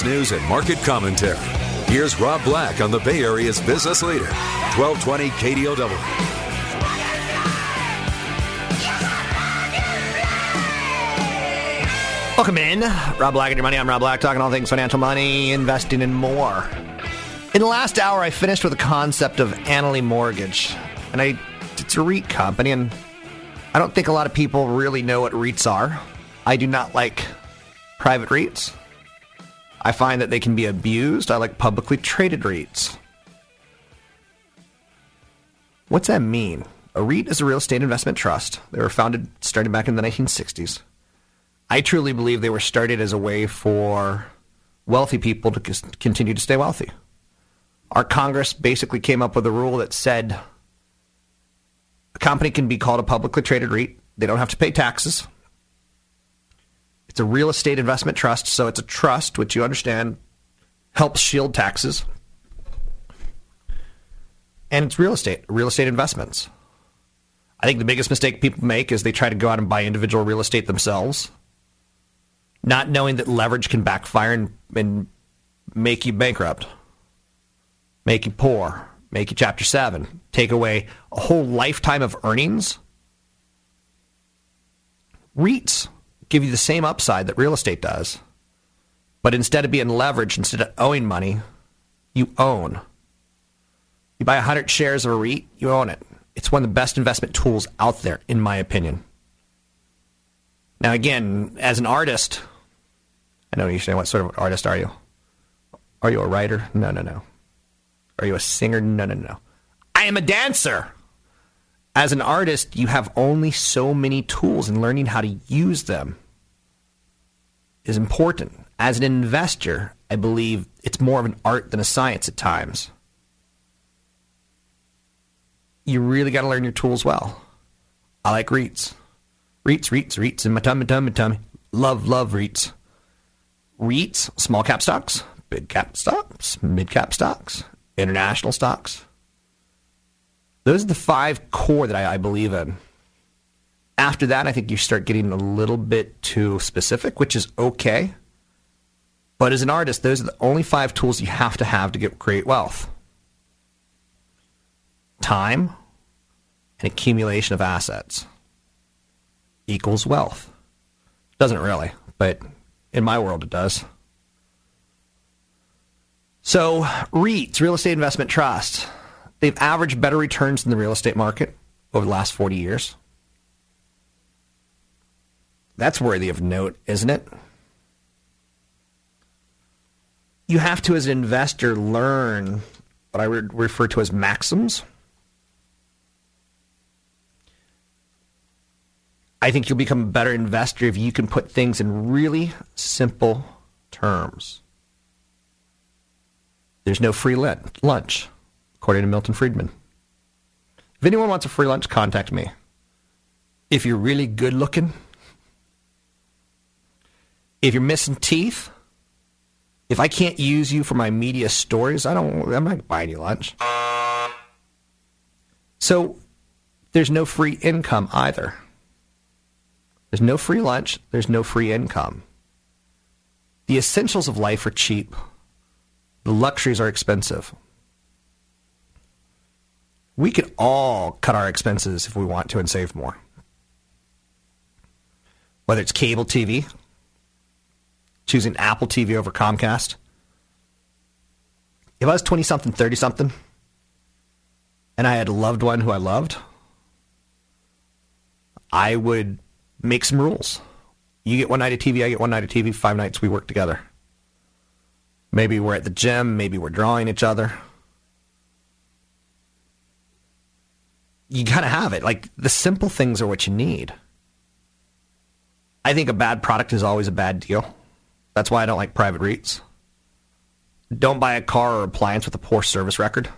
news and market commentary. Here's Rob Black on the Bay Area's business leader, 1220 KDOW. Welcome in. Rob Black and Your Money. I'm Rob Black, talking all things financial money, investing, and more. In the last hour, I finished with the concept of Annaly Mortgage. And I, it's a REIT company, and I don't think a lot of people really know what REITs are. I do not like private REITs. I find that they can be abused. I like publicly traded REITs. What's that mean? A REIT is a real estate investment trust. They were founded starting back in the 1960s. I truly believe they were started as a way for wealthy people to continue to stay wealthy. Our Congress basically came up with a rule that said a company can be called a publicly traded REIT. They don't have to pay taxes. It's a real estate investment trust, so it's a trust, which you understand helps shield taxes. And it's real estate, real estate investments. I think the biggest mistake people make is they try to go out and buy individual real estate themselves, not knowing that leverage can backfire and, and make you bankrupt, make you poor, make you Chapter 7, take away a whole lifetime of earnings. REITs give you the same upside that real estate does, but instead of being leveraged, instead of owing money, you own. You buy 100 shares of a REIT, you own it. It's one of the best investment tools out there, in my opinion. Now, again, as an artist, I know you say, what sort of artist are you? Are you a writer? No, no, no. Are you a singer? No, no, no. I am a dancer. As an artist, you have only so many tools, and learning how to use them is important. As an investor, I believe it's more of an art than a science at times. You really got to learn your tools well. I like REITs. REITs, REITs, REITs in my tummy, tummy, tummy. Love, love REITs. REITs, small cap stocks, big cap stocks, mid cap stocks, international stocks. Those are the five core that I, I believe in. After that, I think you start getting a little bit too specific, which is okay. But as an artist, those are the only five tools you have to have to get create wealth. Time and accumulation of assets equals wealth. Doesn't really, but in my world it does. So, REITs, real estate investment trusts, they've averaged better returns than the real estate market over the last 40 years. That's worthy of note, isn't it? You have to, as an investor, learn what I would refer to as maxims. I think you'll become a better investor if you can put things in really simple terms. There's no free lunch, according to Milton Friedman. If anyone wants a free lunch, contact me. If you're really good looking, if you're missing teeth, if I can't use you for my media stories, I don't. I'm not buying you lunch. So there's no free income either. There's no free lunch. There's no free income. The essentials of life are cheap. The luxuries are expensive. We could all cut our expenses if we want to and save more. Whether it's cable TV, choosing Apple TV over Comcast. If I was 20 something, 30 something, and I had a loved one who I loved, I would make some rules. You get one night of TV, I get one night of TV, five nights we work together. Maybe we're at the gym, maybe we're drawing each other. You gotta have it. Like the simple things are what you need. I think a bad product is always a bad deal. That's why I don't like private REITs. Don't buy a car or appliance with a poor service record.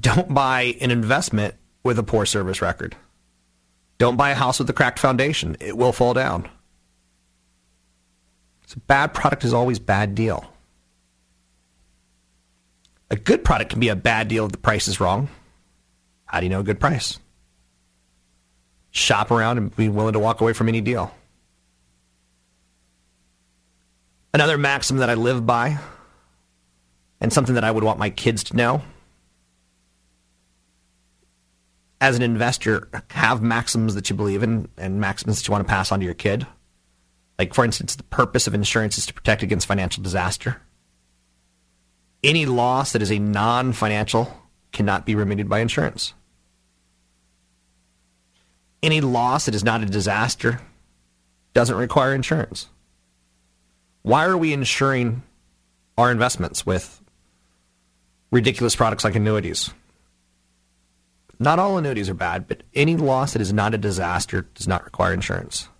Don't buy an investment with a poor service record. Don't buy a house with a cracked foundation. It will fall down. So bad product is always bad deal. A good product can be a bad deal if the price is wrong. How do you know a good price? Shop around and be willing to walk away from any deal. Another maxim that I live by, and something that I would want my kids to know as an investor, have maxims that you believe in and maxims that you want to pass on to your kid. Like, for instance, the purpose of insurance is to protect against financial disaster. Any loss that is a non financial cannot be remedied by insurance. Any loss that is not a disaster doesn't require insurance. Why are we insuring our investments with ridiculous products like annuities? Not all annuities are bad, but any loss that is not a disaster does not require insurance.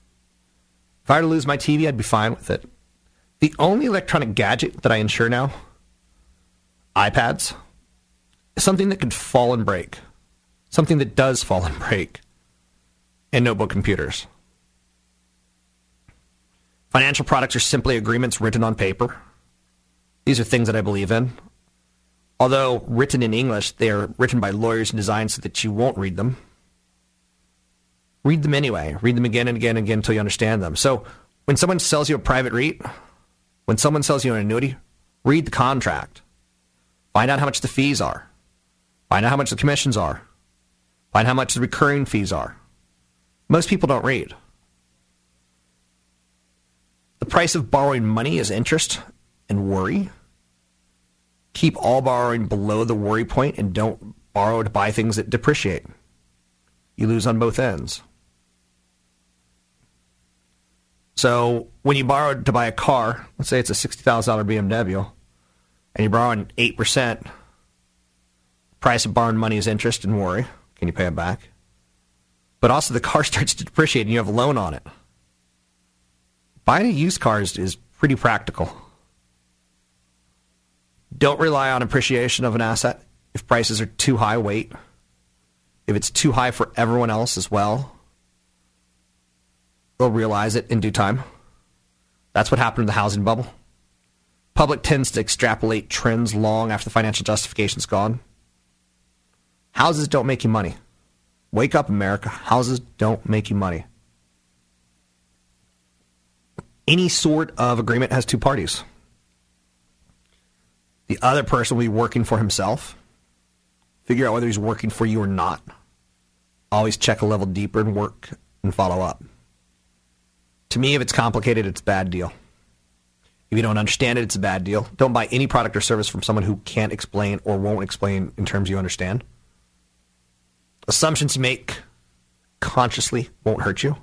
If I were to lose my TV, I'd be fine with it. The only electronic gadget that I insure now, iPads, is something that could fall and break. Something that does fall and break. And notebook computers. Financial products are simply agreements written on paper. These are things that I believe in. Although written in English, they are written by lawyers and designed so that you won't read them. Read them anyway. Read them again and again and again until you understand them. So when someone sells you a private REIT, when someone sells you an annuity, read the contract. Find out how much the fees are. Find out how much the commissions are. Find how much the recurring fees are. Most people don't read. The price of borrowing money is interest and worry. Keep all borrowing below the worry point and don't borrow to buy things that depreciate. You lose on both ends. So when you borrow to buy a car, let's say it's a $60,000 BMW, and you're borrowing 8%, price of borrowing money is interest and worry. Can you pay it back? But also the car starts to depreciate and you have a loan on it. Buying a used car is, is pretty practical. Don't rely on appreciation of an asset. If prices are too high, wait. If it's too high for everyone else as well, they'll realize it in due time. That's what happened in the housing bubble. Public tends to extrapolate trends long after the financial justification's gone. Houses don't make you money. Wake up, America. Houses don't make you money. Any sort of agreement has two parties. The other person will be working for himself. Figure out whether he's working for you or not. Always check a level deeper and work and follow up. To me, if it's complicated, it's a bad deal. If you don't understand it, it's a bad deal. Don't buy any product or service from someone who can't explain or won't explain in terms you understand. Assumptions you make consciously won't hurt you.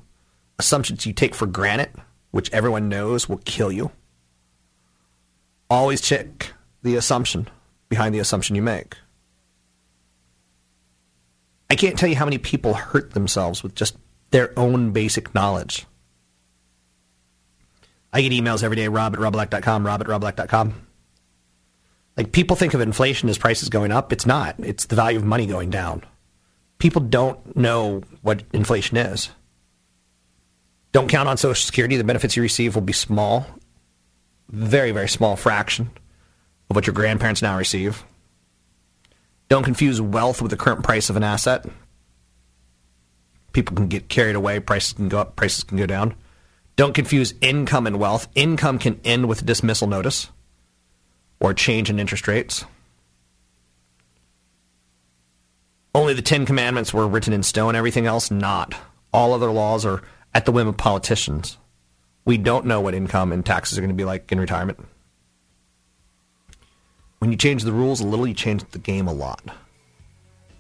Assumptions you take for granted, which everyone knows will kill you. Always check the assumption behind the assumption you make. I can't tell you how many people hurt themselves with just their own basic knowledge. I get emails every day, rob at robblack.com, rob at robblack.com. Like, people think of inflation as prices going up. It's not. It's the value of money going down. People don't know what inflation is. Don't count on Social Security. The benefits you receive will be small, very, very small fraction of what your grandparents now receive. Don't confuse wealth with the current price of an asset. People can get carried away, prices can go up, prices can go down. Don't confuse income and wealth. Income can end with a dismissal notice or change in interest rates. Only the Ten Commandments were written in stone, everything else not. All other laws are at the whim of politicians. We don't know what income and taxes are going to be like in retirement. When you change the rules a little, you change the game a lot.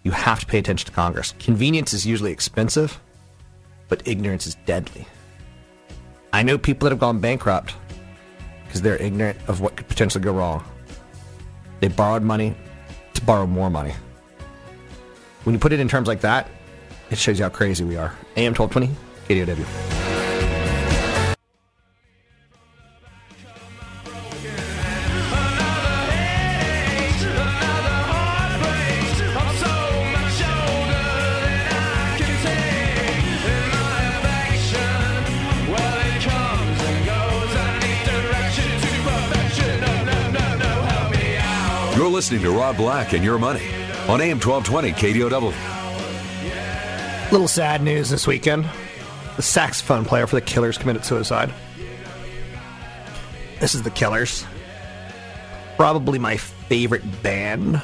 You have to pay attention to Congress. Convenience is usually expensive, but ignorance is deadly. I know people that have gone bankrupt because they're ignorant of what could potentially go wrong. They borrowed money to borrow more money. When you put it in terms like that, it shows you how crazy we are. AM 1220, KDOW. You're listening to Rob Black and Your Money on AM 1220 KDOW. Little sad news this weekend. The saxophone player for the Killers committed suicide. This is the Killers. Probably my favorite band.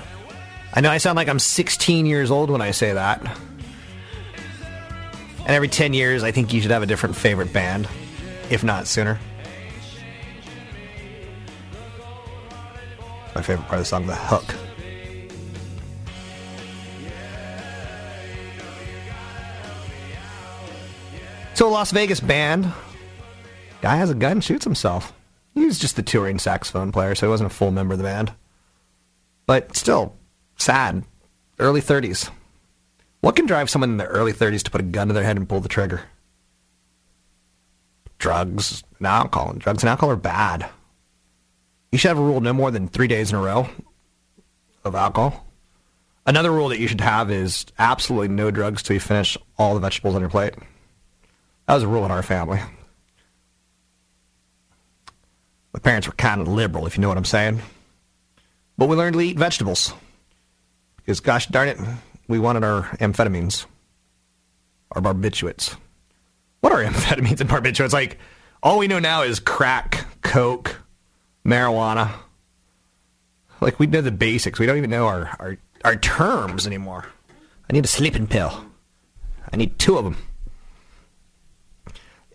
I know I sound like I'm 16 years old when I say that. And every 10 years, I think you should have a different favorite band, if not sooner. My favorite part of the song, the hook. So, a Las Vegas band. Guy has a gun, shoots himself. He was just the touring saxophone player, so he wasn't a full member of the band. But still, sad. Early 30s. What can drive someone in their early 30s to put a gun to their head and pull the trigger? Drugs and alcohol. And drugs and alcohol are bad. You should have a rule no more than three days in a row of alcohol. Another rule that you should have is absolutely no drugs till you finish all the vegetables on your plate. That was a rule in our family. My parents were kind of liberal, if you know what I'm saying. But we learned to eat vegetables. Because, gosh darn it, we wanted our amphetamines, our barbiturates. What are amphetamines and barbiturates? Like, all we know now is crack, coke, marijuana. Like, we know the basics. We don't even know our, our, our terms anymore. I need a sleeping pill. I need two of them.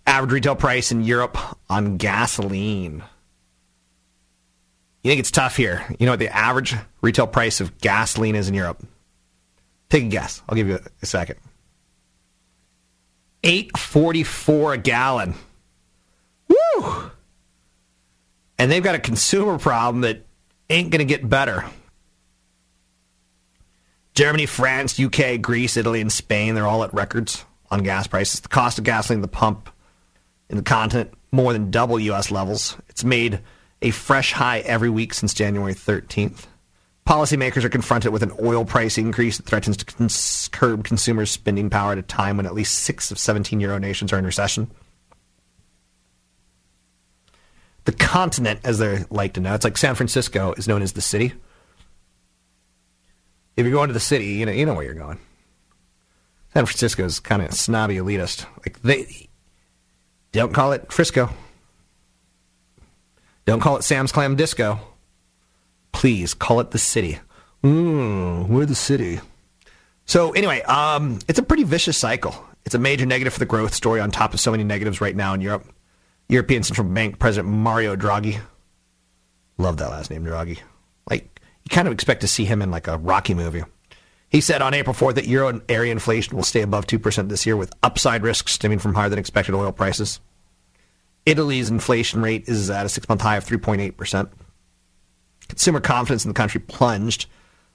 Average retail price in Europe on gasoline. You think it's tough here? You know what the average retail price of gasoline is in Europe? Take a guess. I'll give you a, second. Eight forty four a gallon. Woo! And they've got a consumer problem that ain't going to get better. Germany, France, UK, Greece, Italy, and Spain, they're all at records on gas prices. The cost of gasoline at the pump in the continent more than double U.S. levels. It's made a fresh high every week since January 13th. Policymakers are confronted with an oil price increase that threatens to cons- curb consumers' spending power at a time when at least six of 17 euro nations are in recession. The continent, as they like to know, it's like San Francisco is known as the city. If you're going to the city, you know you know where you're going. San Francisco is kind of snobby elitist. Like they don't call it Frisco. Don't call it Sam's Clam Disco. Please call it the city. Mm, we're the city. So anyway, um, it's a pretty vicious cycle. It's a major negative for the growth story on top of so many negatives right now in Europe. European Central Bank President Mario Draghi. Love that last name, Draghi. Like you kind of expect to see him in like a Rocky movie. He said on April 4th that euro area inflation will stay above 2% this year with upside risks stemming from higher than expected oil prices. Italy's inflation rate is at a six month high of 3.8%. Consumer confidence in the country plunged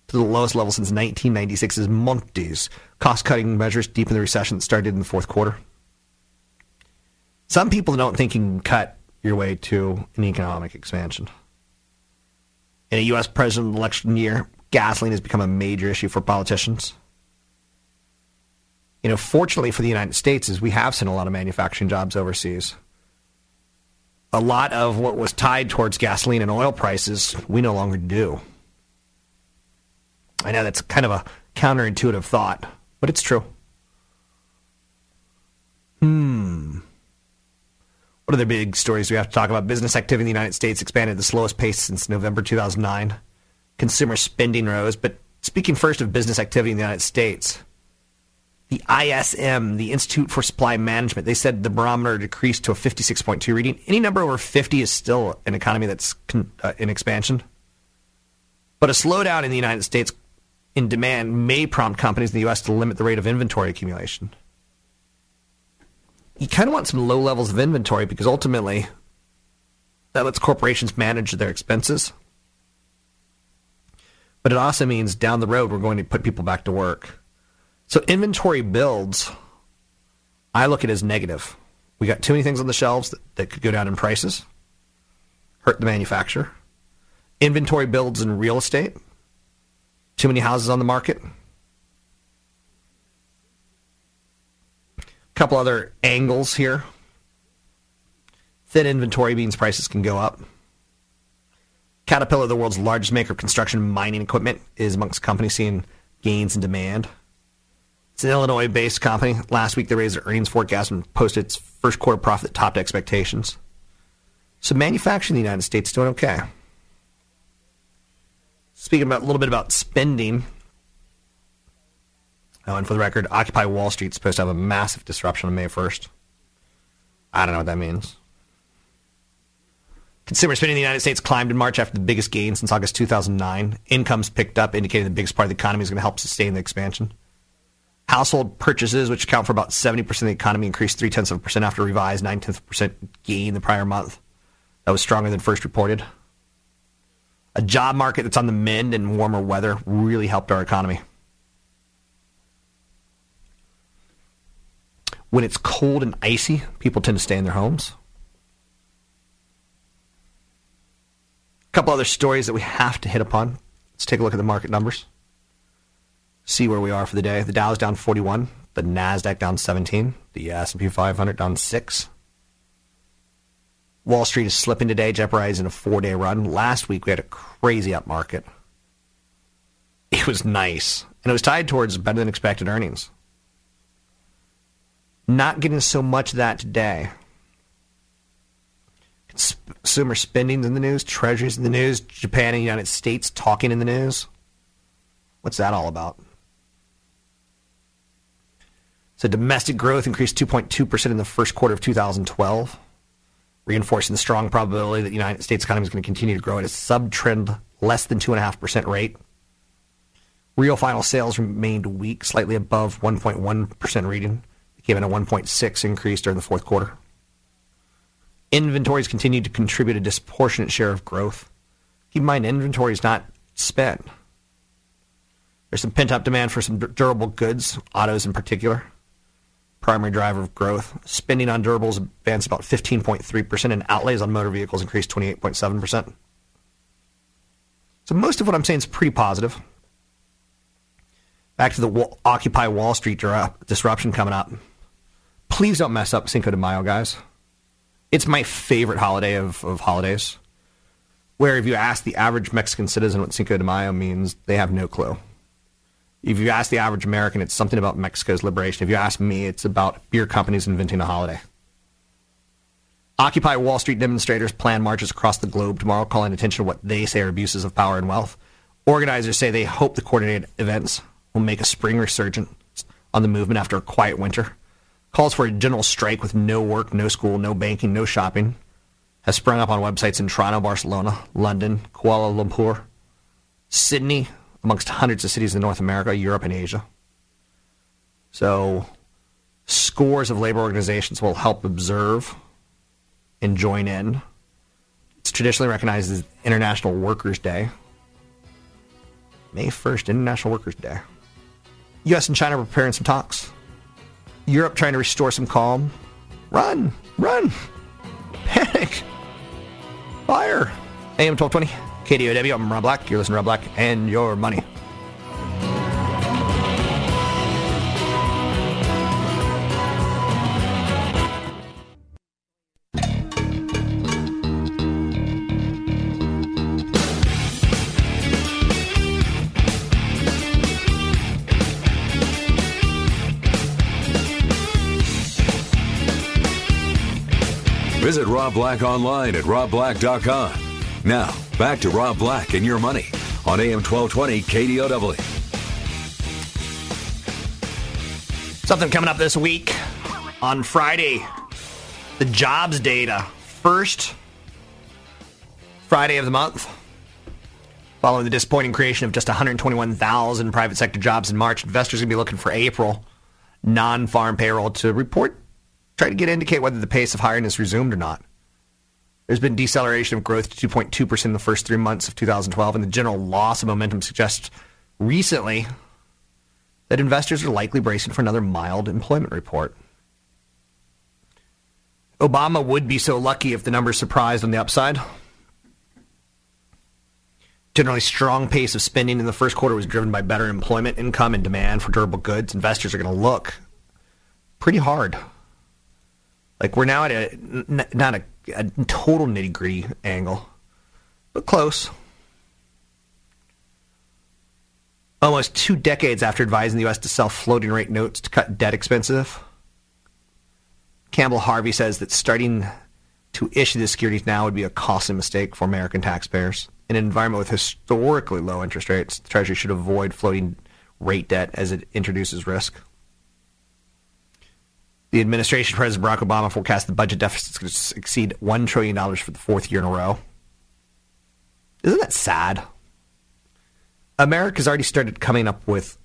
to the lowest level since 1996 as Monti's cost cutting measures deepened the recession that started in the fourth quarter. Some people don't think you can cut your way to an economic expansion. In a U.S. presidential election year, gasoline has become a major issue for politicians. You know, fortunately for the United States, is we have sent a lot of manufacturing jobs overseas a lot of what was tied towards gasoline and oil prices, we no longer do. I know that's kind of a counterintuitive thought, but it's true. Hmm. What are the big stories we have to talk about? Business activity in the United States expanded at the slowest pace since November 2009. Consumer spending rose, but speaking first of business activity in the United States, the ISM, the Institute for Supply Management, they said the barometer decreased to a 56.2 reading. Any number over 50 is still an economy that's con- uh, in expansion. But a slowdown in the United States in demand may prompt companies in the U.S. to limit the rate of inventory accumulation. You kind of want some low levels of inventory because ultimately that lets corporations manage their expenses. But it also means down the road we're going to put people back to work. So inventory builds, I look at as negative. We got too many things on the shelves that, that could go down in prices, hurt the manufacturer. Inventory builds in real estate, too many houses on the market. A couple other angles here. Thin inventory means prices can go up. Caterpillar, the world's largest maker of construction mining equipment, is amongst companies seeing gains in demand. It's an Illinois based company. Last week they raised their earnings forecast and posted its first quarter profit topped expectations. So manufacturing in the United States is doing okay. Speaking about a little bit about spending. Oh, and for the record, Occupy Wall Street is supposed to have a massive disruption on May 1st. I don't know what that means. Consumer spending in the United States climbed in March after the biggest gain since August 2009. Incomes picked up, indicating the biggest part of the economy is going to help sustain the expansion. Household purchases, which account for about 70% of the economy, increased three tenths of a percent after revised nine tenths of a percent gain the prior month. That was stronger than first reported. A job market that's on the mend and warmer weather really helped our economy. When it's cold and icy, people tend to stay in their homes. Couple other stories that we have to hit upon. Let's take a look at the market numbers. See where we are for the day. The Dow is down 41, the Nasdaq down 17, the S&P 500 down 6. Wall Street is slipping today, jeopardizing a four-day run. Last week we had a crazy up market. It was nice, and it was tied towards better than expected earnings. Not getting so much of that today. Consumer spending's in the news, treasuries in the news, Japan and the United States talking in the news. What's that all about? So domestic growth increased 2.2% in the first quarter of 2012 reinforcing the strong probability that the United States economy is going to continue to grow at a sub-trend less than 2.5% rate. Real final sales remained weak, slightly above 1.1% reading. It came in a 1.6 increase during the fourth quarter. Inventories continued to contribute a disproportionate share of growth. Keep in mind, inventory is not spent. There's some pent-up demand for some durable goods, autos in particular primary driver of growth. Spending on durables advanced about 15.3%, and outlays on motor vehicles increased 28.7%. So most of what I'm saying is pretty positive. Back to the Occupy Wall Street disruption coming up. Please don't mess up Cinco de Mayo, guys. It's my favorite holiday of, of holidays. Where if you ask the average Mexican citizen what Cinco de Mayo means, they have no clue. If you ask the average American, it's something about Mexico's liberation. If you ask me, it's about beer companies inventing a holiday. Occupy Wall Street demonstrators plan marches across the globe tomorrow, calling attention to what they say are abuses of power and wealth. Organizers say they hope the coordinated events will make a spring resurgence on the movement after a quiet winter. Calls for a general strike with no work, no school, no banking, no shopping has sprung up on websites in Toronto, Barcelona, London, Kuala Lumpur, Sydney, amongst hundreds of cities in North America, Europe, and Asia. So, scores of labor organizations will help observe and join in. It's traditionally recognized as International Workers' Day. May 1st, International Workers' Day. U.S. and China are preparing some talks. Europe trying to restore some calm. Run! Run! Panic! Fire! AM 1220. KDOW, I'm Rob Black. You're listening to Rob Black and Your Money. Visit Rob Black online at robblack.com. Now, Back to Rob Black and your money on AM 1220 KDOW. Something coming up this week on Friday. The jobs data. First Friday of the month. Following the disappointing creation of just 121,000 private sector jobs in March, investors are going to be looking for April non-farm payroll to report, try to get indicate whether the pace of hiring has resumed or not. There's been deceleration of growth to 2.2% in the first three months of 2012, and the general loss of momentum suggests recently that investors are likely bracing for another mild employment report. Obama would be so lucky if the numbers surprised on the upside. Generally strong pace of spending in the first quarter was driven by better employment income and demand for durable goods. Investors are going to look pretty hard. Like we're now at a not a a total nitty gritty angle, but close. Almost two decades after advising the U.S. to sell floating rate notes to cut debt expensive, Campbell Harvey says that starting to issue the securities now would be a costly mistake for American taxpayers. In an environment with historically low interest rates, the Treasury should avoid floating rate debt as it introduces risk. The administration, President Barack Obama, forecast the budget deficit to exceed $1 trillion for the fourth year in a row. Isn't that sad? America's already started coming up with,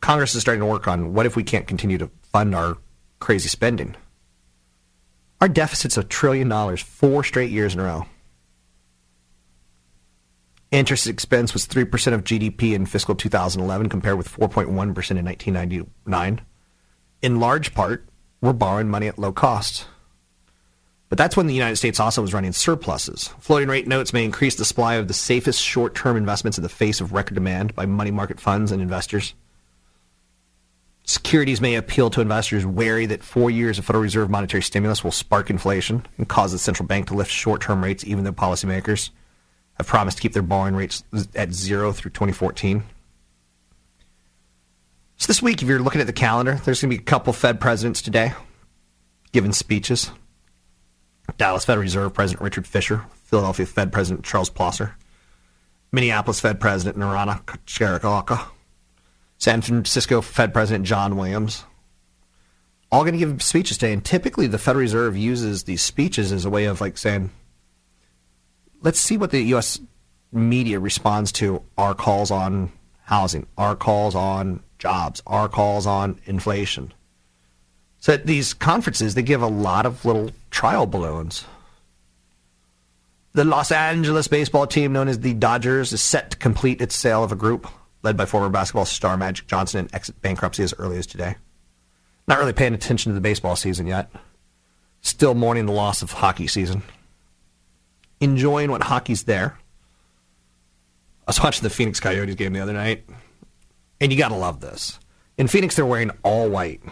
Congress is starting to work on what if we can't continue to fund our crazy spending? Our deficit's a trillion dollars four straight years in a row. Interest expense was 3% of GDP in fiscal 2011 compared with 4.1% in 1999. In large part, we're borrowing money at low cost. But that's when the United States also was running surpluses. Floating rate notes may increase the supply of the safest short term investments in the face of record demand by money market funds and investors. Securities may appeal to investors wary that four years of Federal Reserve monetary stimulus will spark inflation and cause the central bank to lift short term rates, even though policymakers have promised to keep their borrowing rates at zero through 2014. So, this week, if you're looking at the calendar, there's going to be a couple Fed presidents today giving speeches. Dallas Federal Reserve President Richard Fisher, Philadelphia Fed President Charles Plosser, Minneapolis Fed President Narayana Kocherlakota, San Francisco Fed President John Williams, all going to give speeches today. And typically, the Federal Reserve uses these speeches as a way of like saying, let's see what the U.S. media responds to our calls on housing, our calls on jobs, our calls on inflation. So at these conferences, they give a lot of little trial balloons. The Los Angeles baseball team, known as the Dodgers, is set to complete its sale of a group led by former basketball star Magic Johnson and exit bankruptcy as early as today. Not really paying attention to the baseball season yet. Still mourning the loss of hockey season. Enjoying what hockey's there. I was watching the Phoenix Coyotes game the other night, and you gotta love this. In Phoenix, they're wearing all white.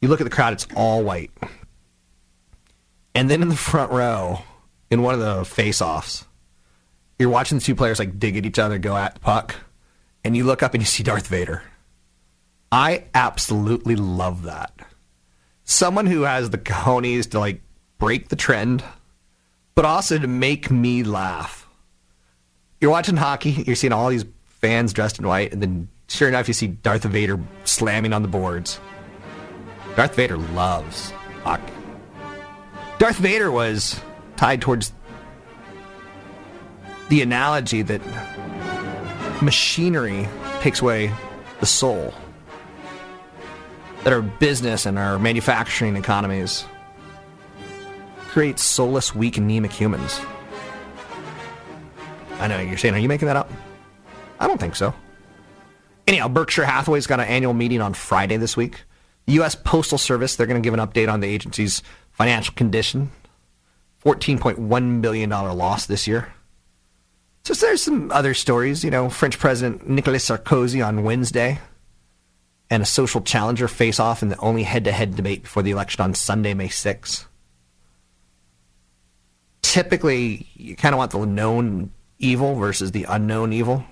You look at the crowd, it's all white. And then in the front row, in one of the face offs, you're watching the two players like dig at each other, go at the puck, and you look up and you see Darth Vader. I absolutely love that. Someone who has the cojones to like break the trend, but also to make me laugh. You're watching hockey, you're seeing all these fans dressed in white, and then sure enough, you see Darth Vader slamming on the boards. Darth Vader loves hockey. Darth Vader was tied towards the analogy that machinery takes away the soul. That our business and our manufacturing economies create soulless, weak, anemic humans. I know you're saying, are you making that up? I don't think so. Anyhow, Berkshire Hathaway's got an annual meeting on Friday this week. U.S. Postal Service, they're going to give an update on the agency's financial condition. $14.1 billion loss this year. So there's some other stories. You know, French President Nicolas Sarkozy on Wednesday and a social challenger face off in the only head to head debate before the election on Sunday, May 6th. Typically, you kind of want the known evil versus the unknown evil.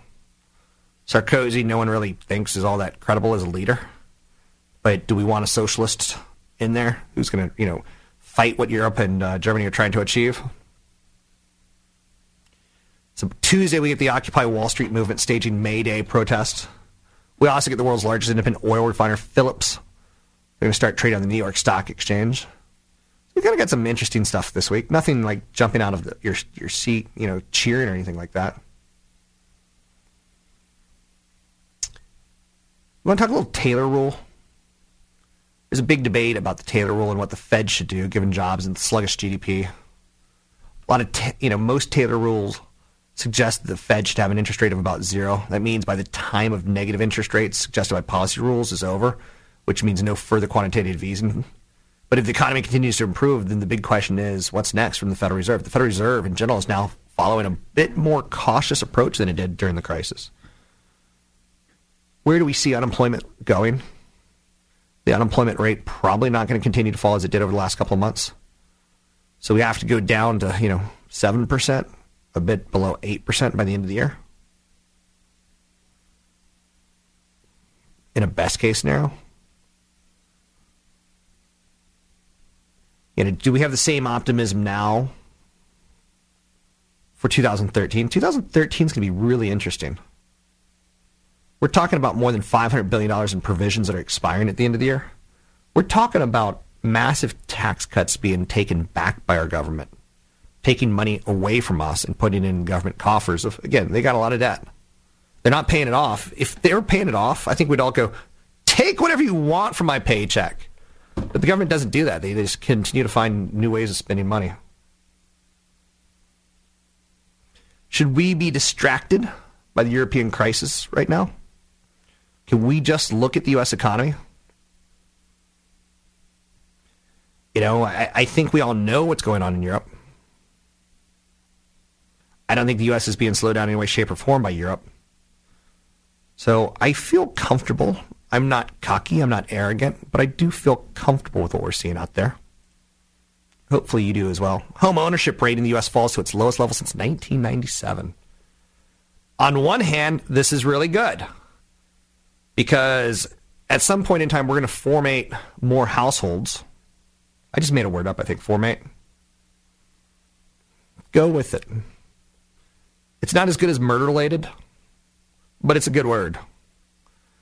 Sarkozy, no one really thinks is all that credible as a leader. But do we want a socialist in there who's going to, you know, fight what Europe and uh, Germany are trying to achieve? So Tuesday, we get the Occupy Wall Street movement staging May Day protests. We also get the world's largest independent oil refiner, Phillips. They're going to start trading on the New York Stock Exchange. We kind of got some interesting stuff this week. Nothing like jumping out of the, your your seat, you know, cheering or anything like that. Want to talk a little Taylor rule? There's a big debate about the Taylor rule and what the Fed should do given jobs and sluggish GDP. A lot of, ta- you know, most Taylor rules suggest that the Fed should have an interest rate of about zero. That means by the time of negative interest rates suggested by policy rules is over, which means no further quantitative easing. But if the economy continues to improve, then the big question is what's next from the Federal Reserve? The Federal Reserve in general is now following a bit more cautious approach than it did during the crisis. Where do we see unemployment going? The unemployment rate probably not going to continue to fall as it did over the last couple of months. So we have to go down to, you know, 7%, a bit below 8% by the end of the year. In a best case scenario. You know, do we have the same optimism now for 2013? 2013 is going to be really interesting. We're talking about more than $500 billion in provisions that are expiring at the end of the year. We're talking about massive tax cuts being taken back by our government, taking money away from us and putting it in government coffers. Of Again, they got a lot of debt. They're not paying it off. If they were paying it off, I think we'd all go, take whatever you want from my paycheck. But the government doesn't do that. They just continue to find new ways of spending money. Should we be distracted by the European crisis right now? Can we just look at the U.S. economy? You know, I, I think we all know what's going on in Europe. I don't think the U.S. is being slowed down in any way, shape, or form by Europe. So I feel comfortable. I'm not cocky, I'm not arrogant, but I do feel comfortable with what we're seeing out there. Hopefully you do as well. Home ownership rate in the U.S. falls to its lowest level since 1997. On one hand, this is really good because at some point in time, we're going to formate more households. I just made a word up, I think, formate. Go with it. It's not as good as murder related, but it's a good word.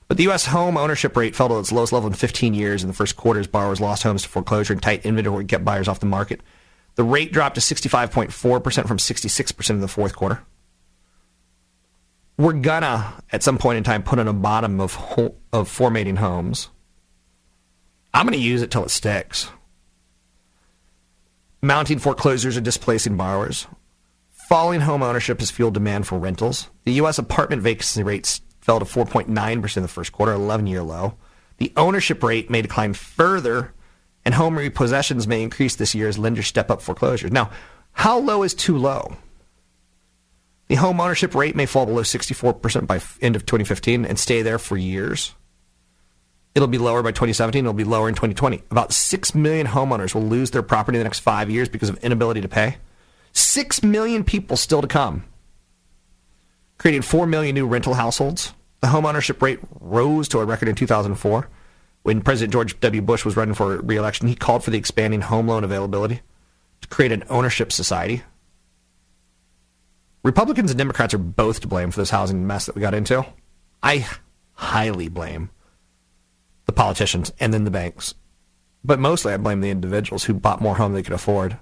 But the U.S. home ownership rate fell to its lowest level in 15 years in the first quarter as borrowers lost homes to foreclosure and tight inventory kept buyers off the market. The rate dropped to 65.4% from 66% in the fourth quarter. We're gonna, at some point in time, put on a bottom of, ho- of formatting homes. I'm gonna use it till it sticks. Mounting foreclosures are displacing borrowers. Falling home ownership has fueled demand for rentals. The U.S. apartment vacancy rates fell to 4.9% in the first quarter, 11 year low. The ownership rate may decline further, and home repossessions may increase this year as lenders step up foreclosures. Now, how low is too low? The home ownership rate may fall below 64% by end of 2015 and stay there for years. It'll be lower by 2017. It'll be lower in 2020. About 6 million homeowners will lose their property in the next five years because of inability to pay. 6 million people still to come. Creating 4 million new rental households. The home ownership rate rose to a record in 2004 when President George W. Bush was running for re-election. He called for the expanding home loan availability to create an ownership society. Republicans and Democrats are both to blame for this housing mess that we got into. I highly blame the politicians and then the banks. But mostly I blame the individuals who bought more home than they could afford,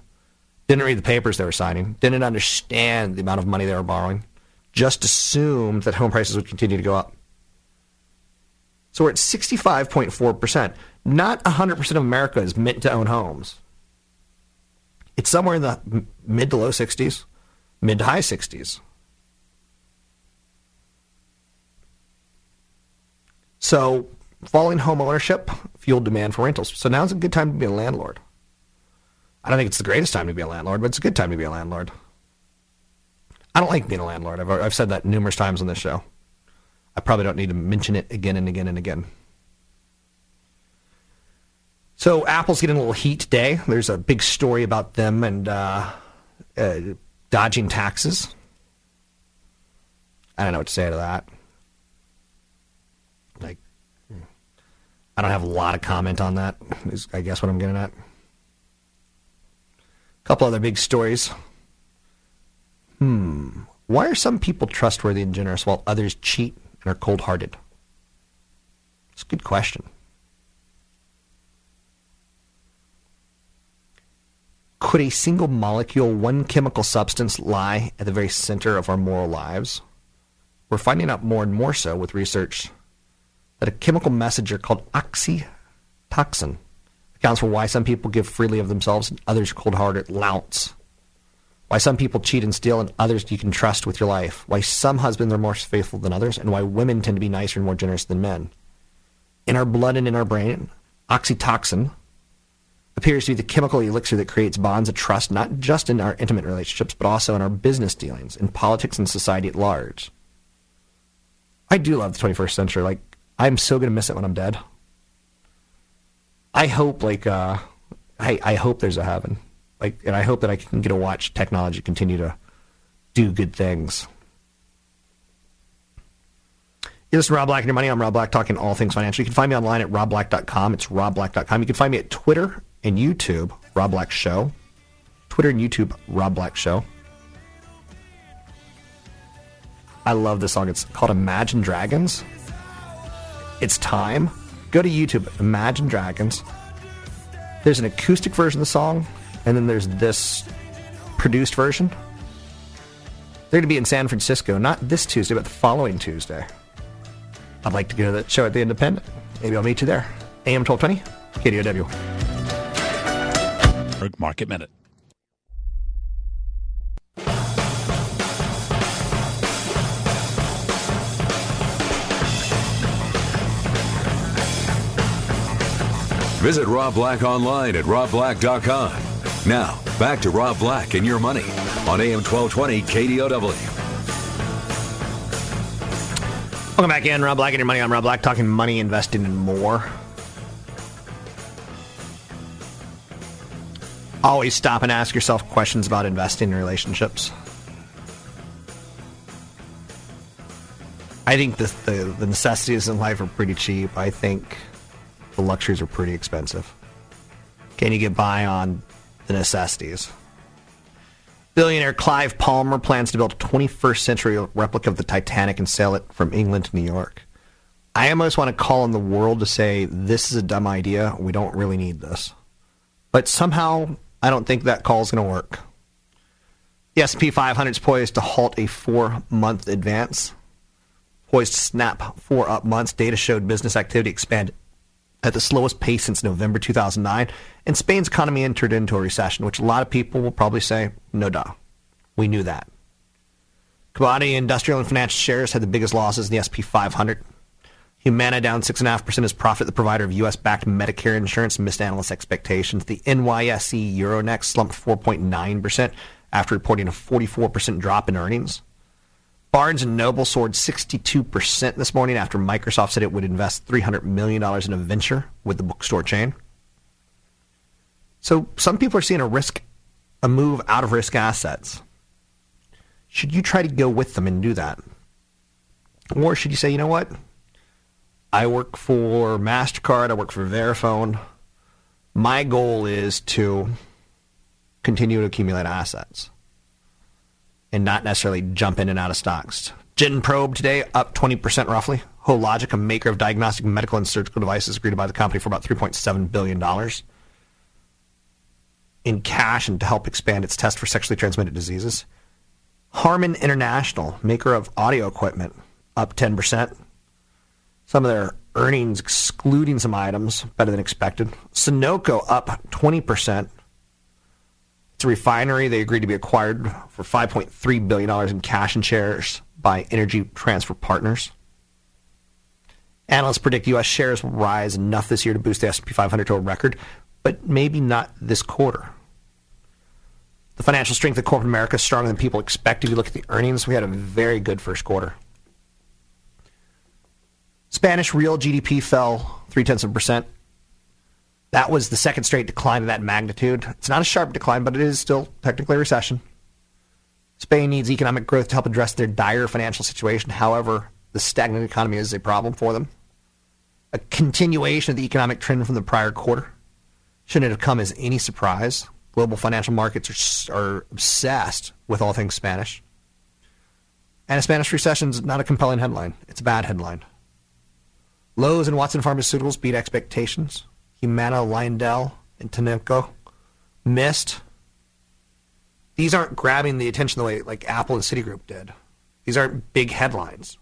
didn't read the papers they were signing, didn't understand the amount of money they were borrowing, just assumed that home prices would continue to go up. So we're at 65.4%. Not 100% of America is meant to own homes. It's somewhere in the mid to low 60s, mid to high 60s. So falling home ownership fueled demand for rentals. So now's a good time to be a landlord. I don't think it's the greatest time to be a landlord, but it's a good time to be a landlord. I don't like being a landlord. I've, I've said that numerous times on this show. I probably don't need to mention it again and again and again. So Apple's getting a little heat today. There's a big story about them and uh, uh, dodging taxes. I don't know what to say to that. Like, I don't have a lot of comment on that. Is I guess what I'm getting at. A couple other big stories. Hmm. Why are some people trustworthy and generous while others cheat and are cold hearted? It's a good question. Could a single molecule, one chemical substance, lie at the very center of our moral lives? We're finding out more and more so with research that a chemical messenger called oxytocin accounts for why some people give freely of themselves and others cold hearted lounce why some people cheat and steal and others you can trust with your life, why some husbands are more faithful than others, and why women tend to be nicer and more generous than men. In our blood and in our brain, oxytocin appears to be the chemical elixir that creates bonds of trust not just in our intimate relationships, but also in our business dealings, in politics and society at large. I do love the 21st century. Like, I'm so going to miss it when I'm dead. I hope, like, uh, I, I hope there's a heaven like, and I hope that I can get to watch technology continue to do good things. You listen to Rob Black and Your Money. I'm Rob Black, talking all things financial. You can find me online at robblack.com. It's robblack.com. You can find me at Twitter and YouTube, Rob Black Show. Twitter and YouTube, Rob Black Show. I love this song. It's called Imagine Dragons. It's time. Go to YouTube, Imagine Dragons. There's an acoustic version of the song and then there's this produced version. They're going to be in San Francisco, not this Tuesday, but the following Tuesday. I'd like to go to that show at the Independent. Maybe I'll meet you there. AM 1220, KDOW. Bloomberg Market Minute. Visit Rob Black online at robblack.com. Now, back to Rob Black and your money on AM 1220 KDOW. Welcome back in, Rob Black and your money. I'm Rob Black talking money, investing, and more. Always stop and ask yourself questions about investing in relationships. I think the, the, the necessities in life are pretty cheap. I think the luxuries are pretty expensive. Can you get by on the necessities? Billionaire Clive Palmer plans to build a 21st century replica of the Titanic and sail it from England to New York. I almost want to call on the world to say this is a dumb idea. We don't really need this. But somehow, I don't think that call is going to work. The S&P 500 is poised to halt a four-month advance poised to snap four up months. Data showed business activity expanded at the slowest pace since November 2009, and Spain's economy entered into a recession, which a lot of people will probably say, no duh. We knew that. Commodity, industrial, and financial shares had the biggest losses in the SP 500. Humana down 6.5% as Profit, the provider of U.S.-backed Medicare insurance, missed analyst expectations. The NYSE Euronext slumped 4.9% after reporting a 44% drop in earnings. Barnes & Noble soared 62% this morning after Microsoft said it would invest $300 million in a venture with the bookstore chain. So some people are seeing a risk, a move out of risk assets. Should you try to go with them and do that? Or should you say, you know what? I work for MasterCard, I work for Verifone. My goal is to continue to accumulate assets and not necessarily jump in and out of stocks. Genprobe today up 20% roughly. Hologic, a maker of diagnostic medical and surgical devices, agreed to buy the company for about $3.7 billion in cash and to help expand its test for sexually transmitted diseases. Harman International, maker of audio equipment, up 10%. Some of their earnings, excluding some items, better than expected. Sunoco up 20%. It's a refinery. They agreed to be acquired for $5.3 billion in cash and shares by Energy Transfer Partners. Analysts predict U.S. shares will rise enough this year to boost the S&P 500 to a record, but maybe not this quarter. The financial strength of corporate America is stronger than people expect. If you look at the earnings, we had a very good first quarter. Spanish real GDP fell three tenths of a percent that was the second straight decline of that magnitude. It's not a sharp decline, but it is still technically a recession. Spain needs economic growth to help address their dire financial situation. However, the stagnant economy is a problem for them. A continuation of the economic trend from the prior quarter shouldn't have come as any surprise. Global financial markets are, are obsessed with all things Spanish. And a Spanish recession is not a compelling headline. It's a bad headline. Lowe's and Watson Pharmaceuticals beat expectations. Humana, Lyondell, and Tenneco missed. These aren't grabbing the attention the way like Apple and Citigroup did. These aren't big headlines.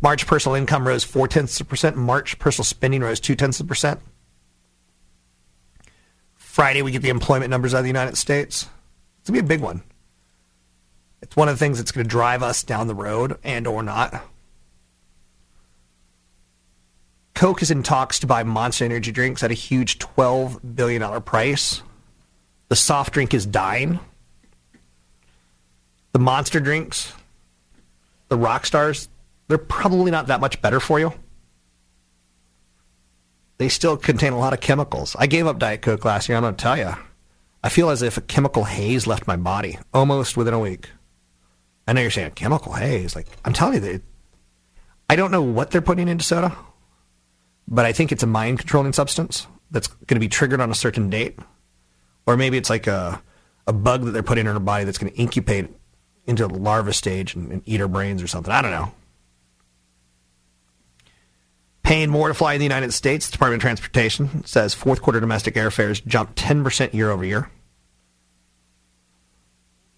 March personal income rose four tenths of a percent. March personal spending rose two tenths of a percent. Friday we get the employment numbers out of the United States. It's gonna be a big one. It's one of the things that's going to drive us down the road and or not. Coke is in talks to buy Monster Energy drinks at a huge $12 billion price. The soft drink is dying. The monster drinks, the rock stars, they're probably not that much better for you. They still contain a lot of chemicals. I gave up Diet Coke last year. I'm going to tell you. I feel as if a chemical haze left my body almost within a week. I know you're saying a chemical haze. Like I'm telling you, that I don't know what they're putting into soda but I think it's a mind controlling substance that's going to be triggered on a certain date. Or maybe it's like a, a bug that they're putting in our body that's going to incubate into the larva stage and, and eat our brains or something. I don't know. Paying more to fly in the United States, the Department of Transportation says fourth quarter domestic airfares jumped 10% year over year.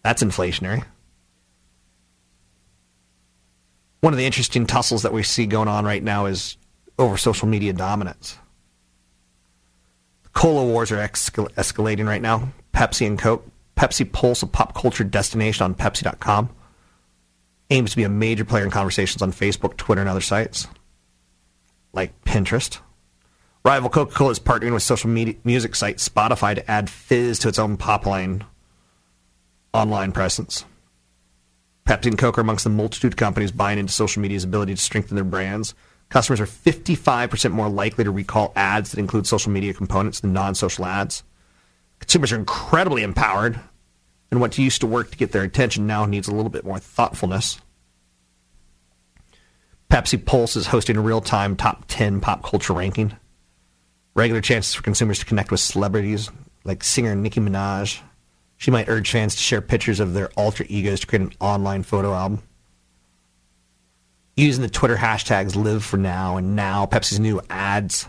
That's inflationary. One of the interesting tussles that we see going on right now is over social media dominance. The cola wars are escal- escalating right now. Pepsi and Coke. Pepsi Pulse, a pop culture destination on Pepsi.com, aims to be a major player in conversations on Facebook, Twitter, and other sites like Pinterest. Rival Coca Cola is partnering with social media, music site Spotify to add Fizz to its own pop line online presence. Pepsi and Coke are amongst the multitude of companies buying into social media's ability to strengthen their brands. Customers are 55% more likely to recall ads that include social media components than non social ads. Consumers are incredibly empowered, and what used to work to get their attention now needs a little bit more thoughtfulness. Pepsi Pulse is hosting a real time top 10 pop culture ranking. Regular chances for consumers to connect with celebrities like singer Nicki Minaj. She might urge fans to share pictures of their alter egos to create an online photo album. Using the Twitter hashtags live for now and now, Pepsi's new ads,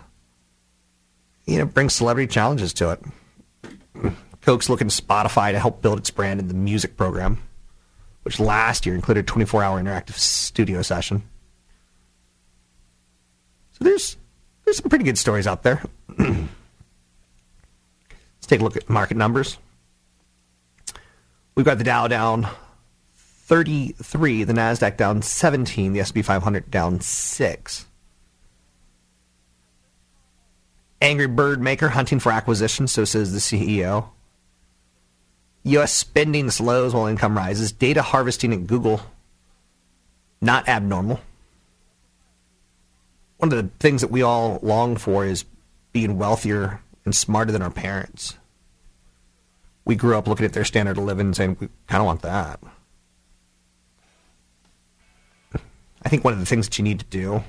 you know, bring celebrity challenges to it. Coke's looking to Spotify to help build its brand in the music program, which last year included a 24 hour interactive studio session. So there's there's some pretty good stories out there. Let's take a look at market numbers. We've got the Dow down 33, the Nasdaq down 17, the S&P 500 down 6. Angry bird maker hunting for acquisition, so says the CEO. U.S. spending slows while income rises. Data harvesting at Google, not abnormal. One of the things that we all long for is being wealthier and smarter than our parents. We grew up looking at their standard of living and saying, we kind of want that. I think one of the things that you need to do,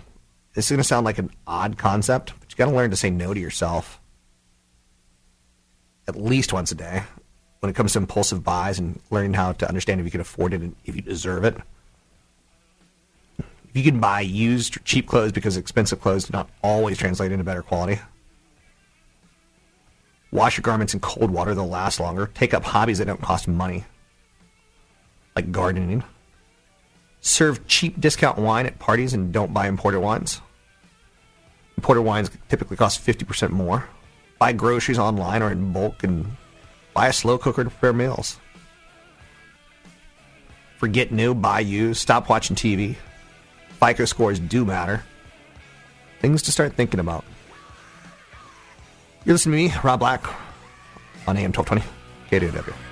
this is going to sound like an odd concept, but you got to learn to say no to yourself at least once a day when it comes to impulsive buys and learning how to understand if you can afford it and if you deserve it. If you can buy used or cheap clothes because expensive clothes do not always translate into better quality. Wash your garments in cold water, they'll last longer. Take up hobbies that don't cost money, like gardening. Serve cheap discount wine at parties and don't buy imported wines. Imported wines typically cost 50% more. Buy groceries online or in bulk and buy a slow cooker to prepare meals. Forget new, buy used. Stop watching TV. FICO scores do matter. Things to start thinking about. You're listening to me, Rob Black, on AM 1220, KDOW.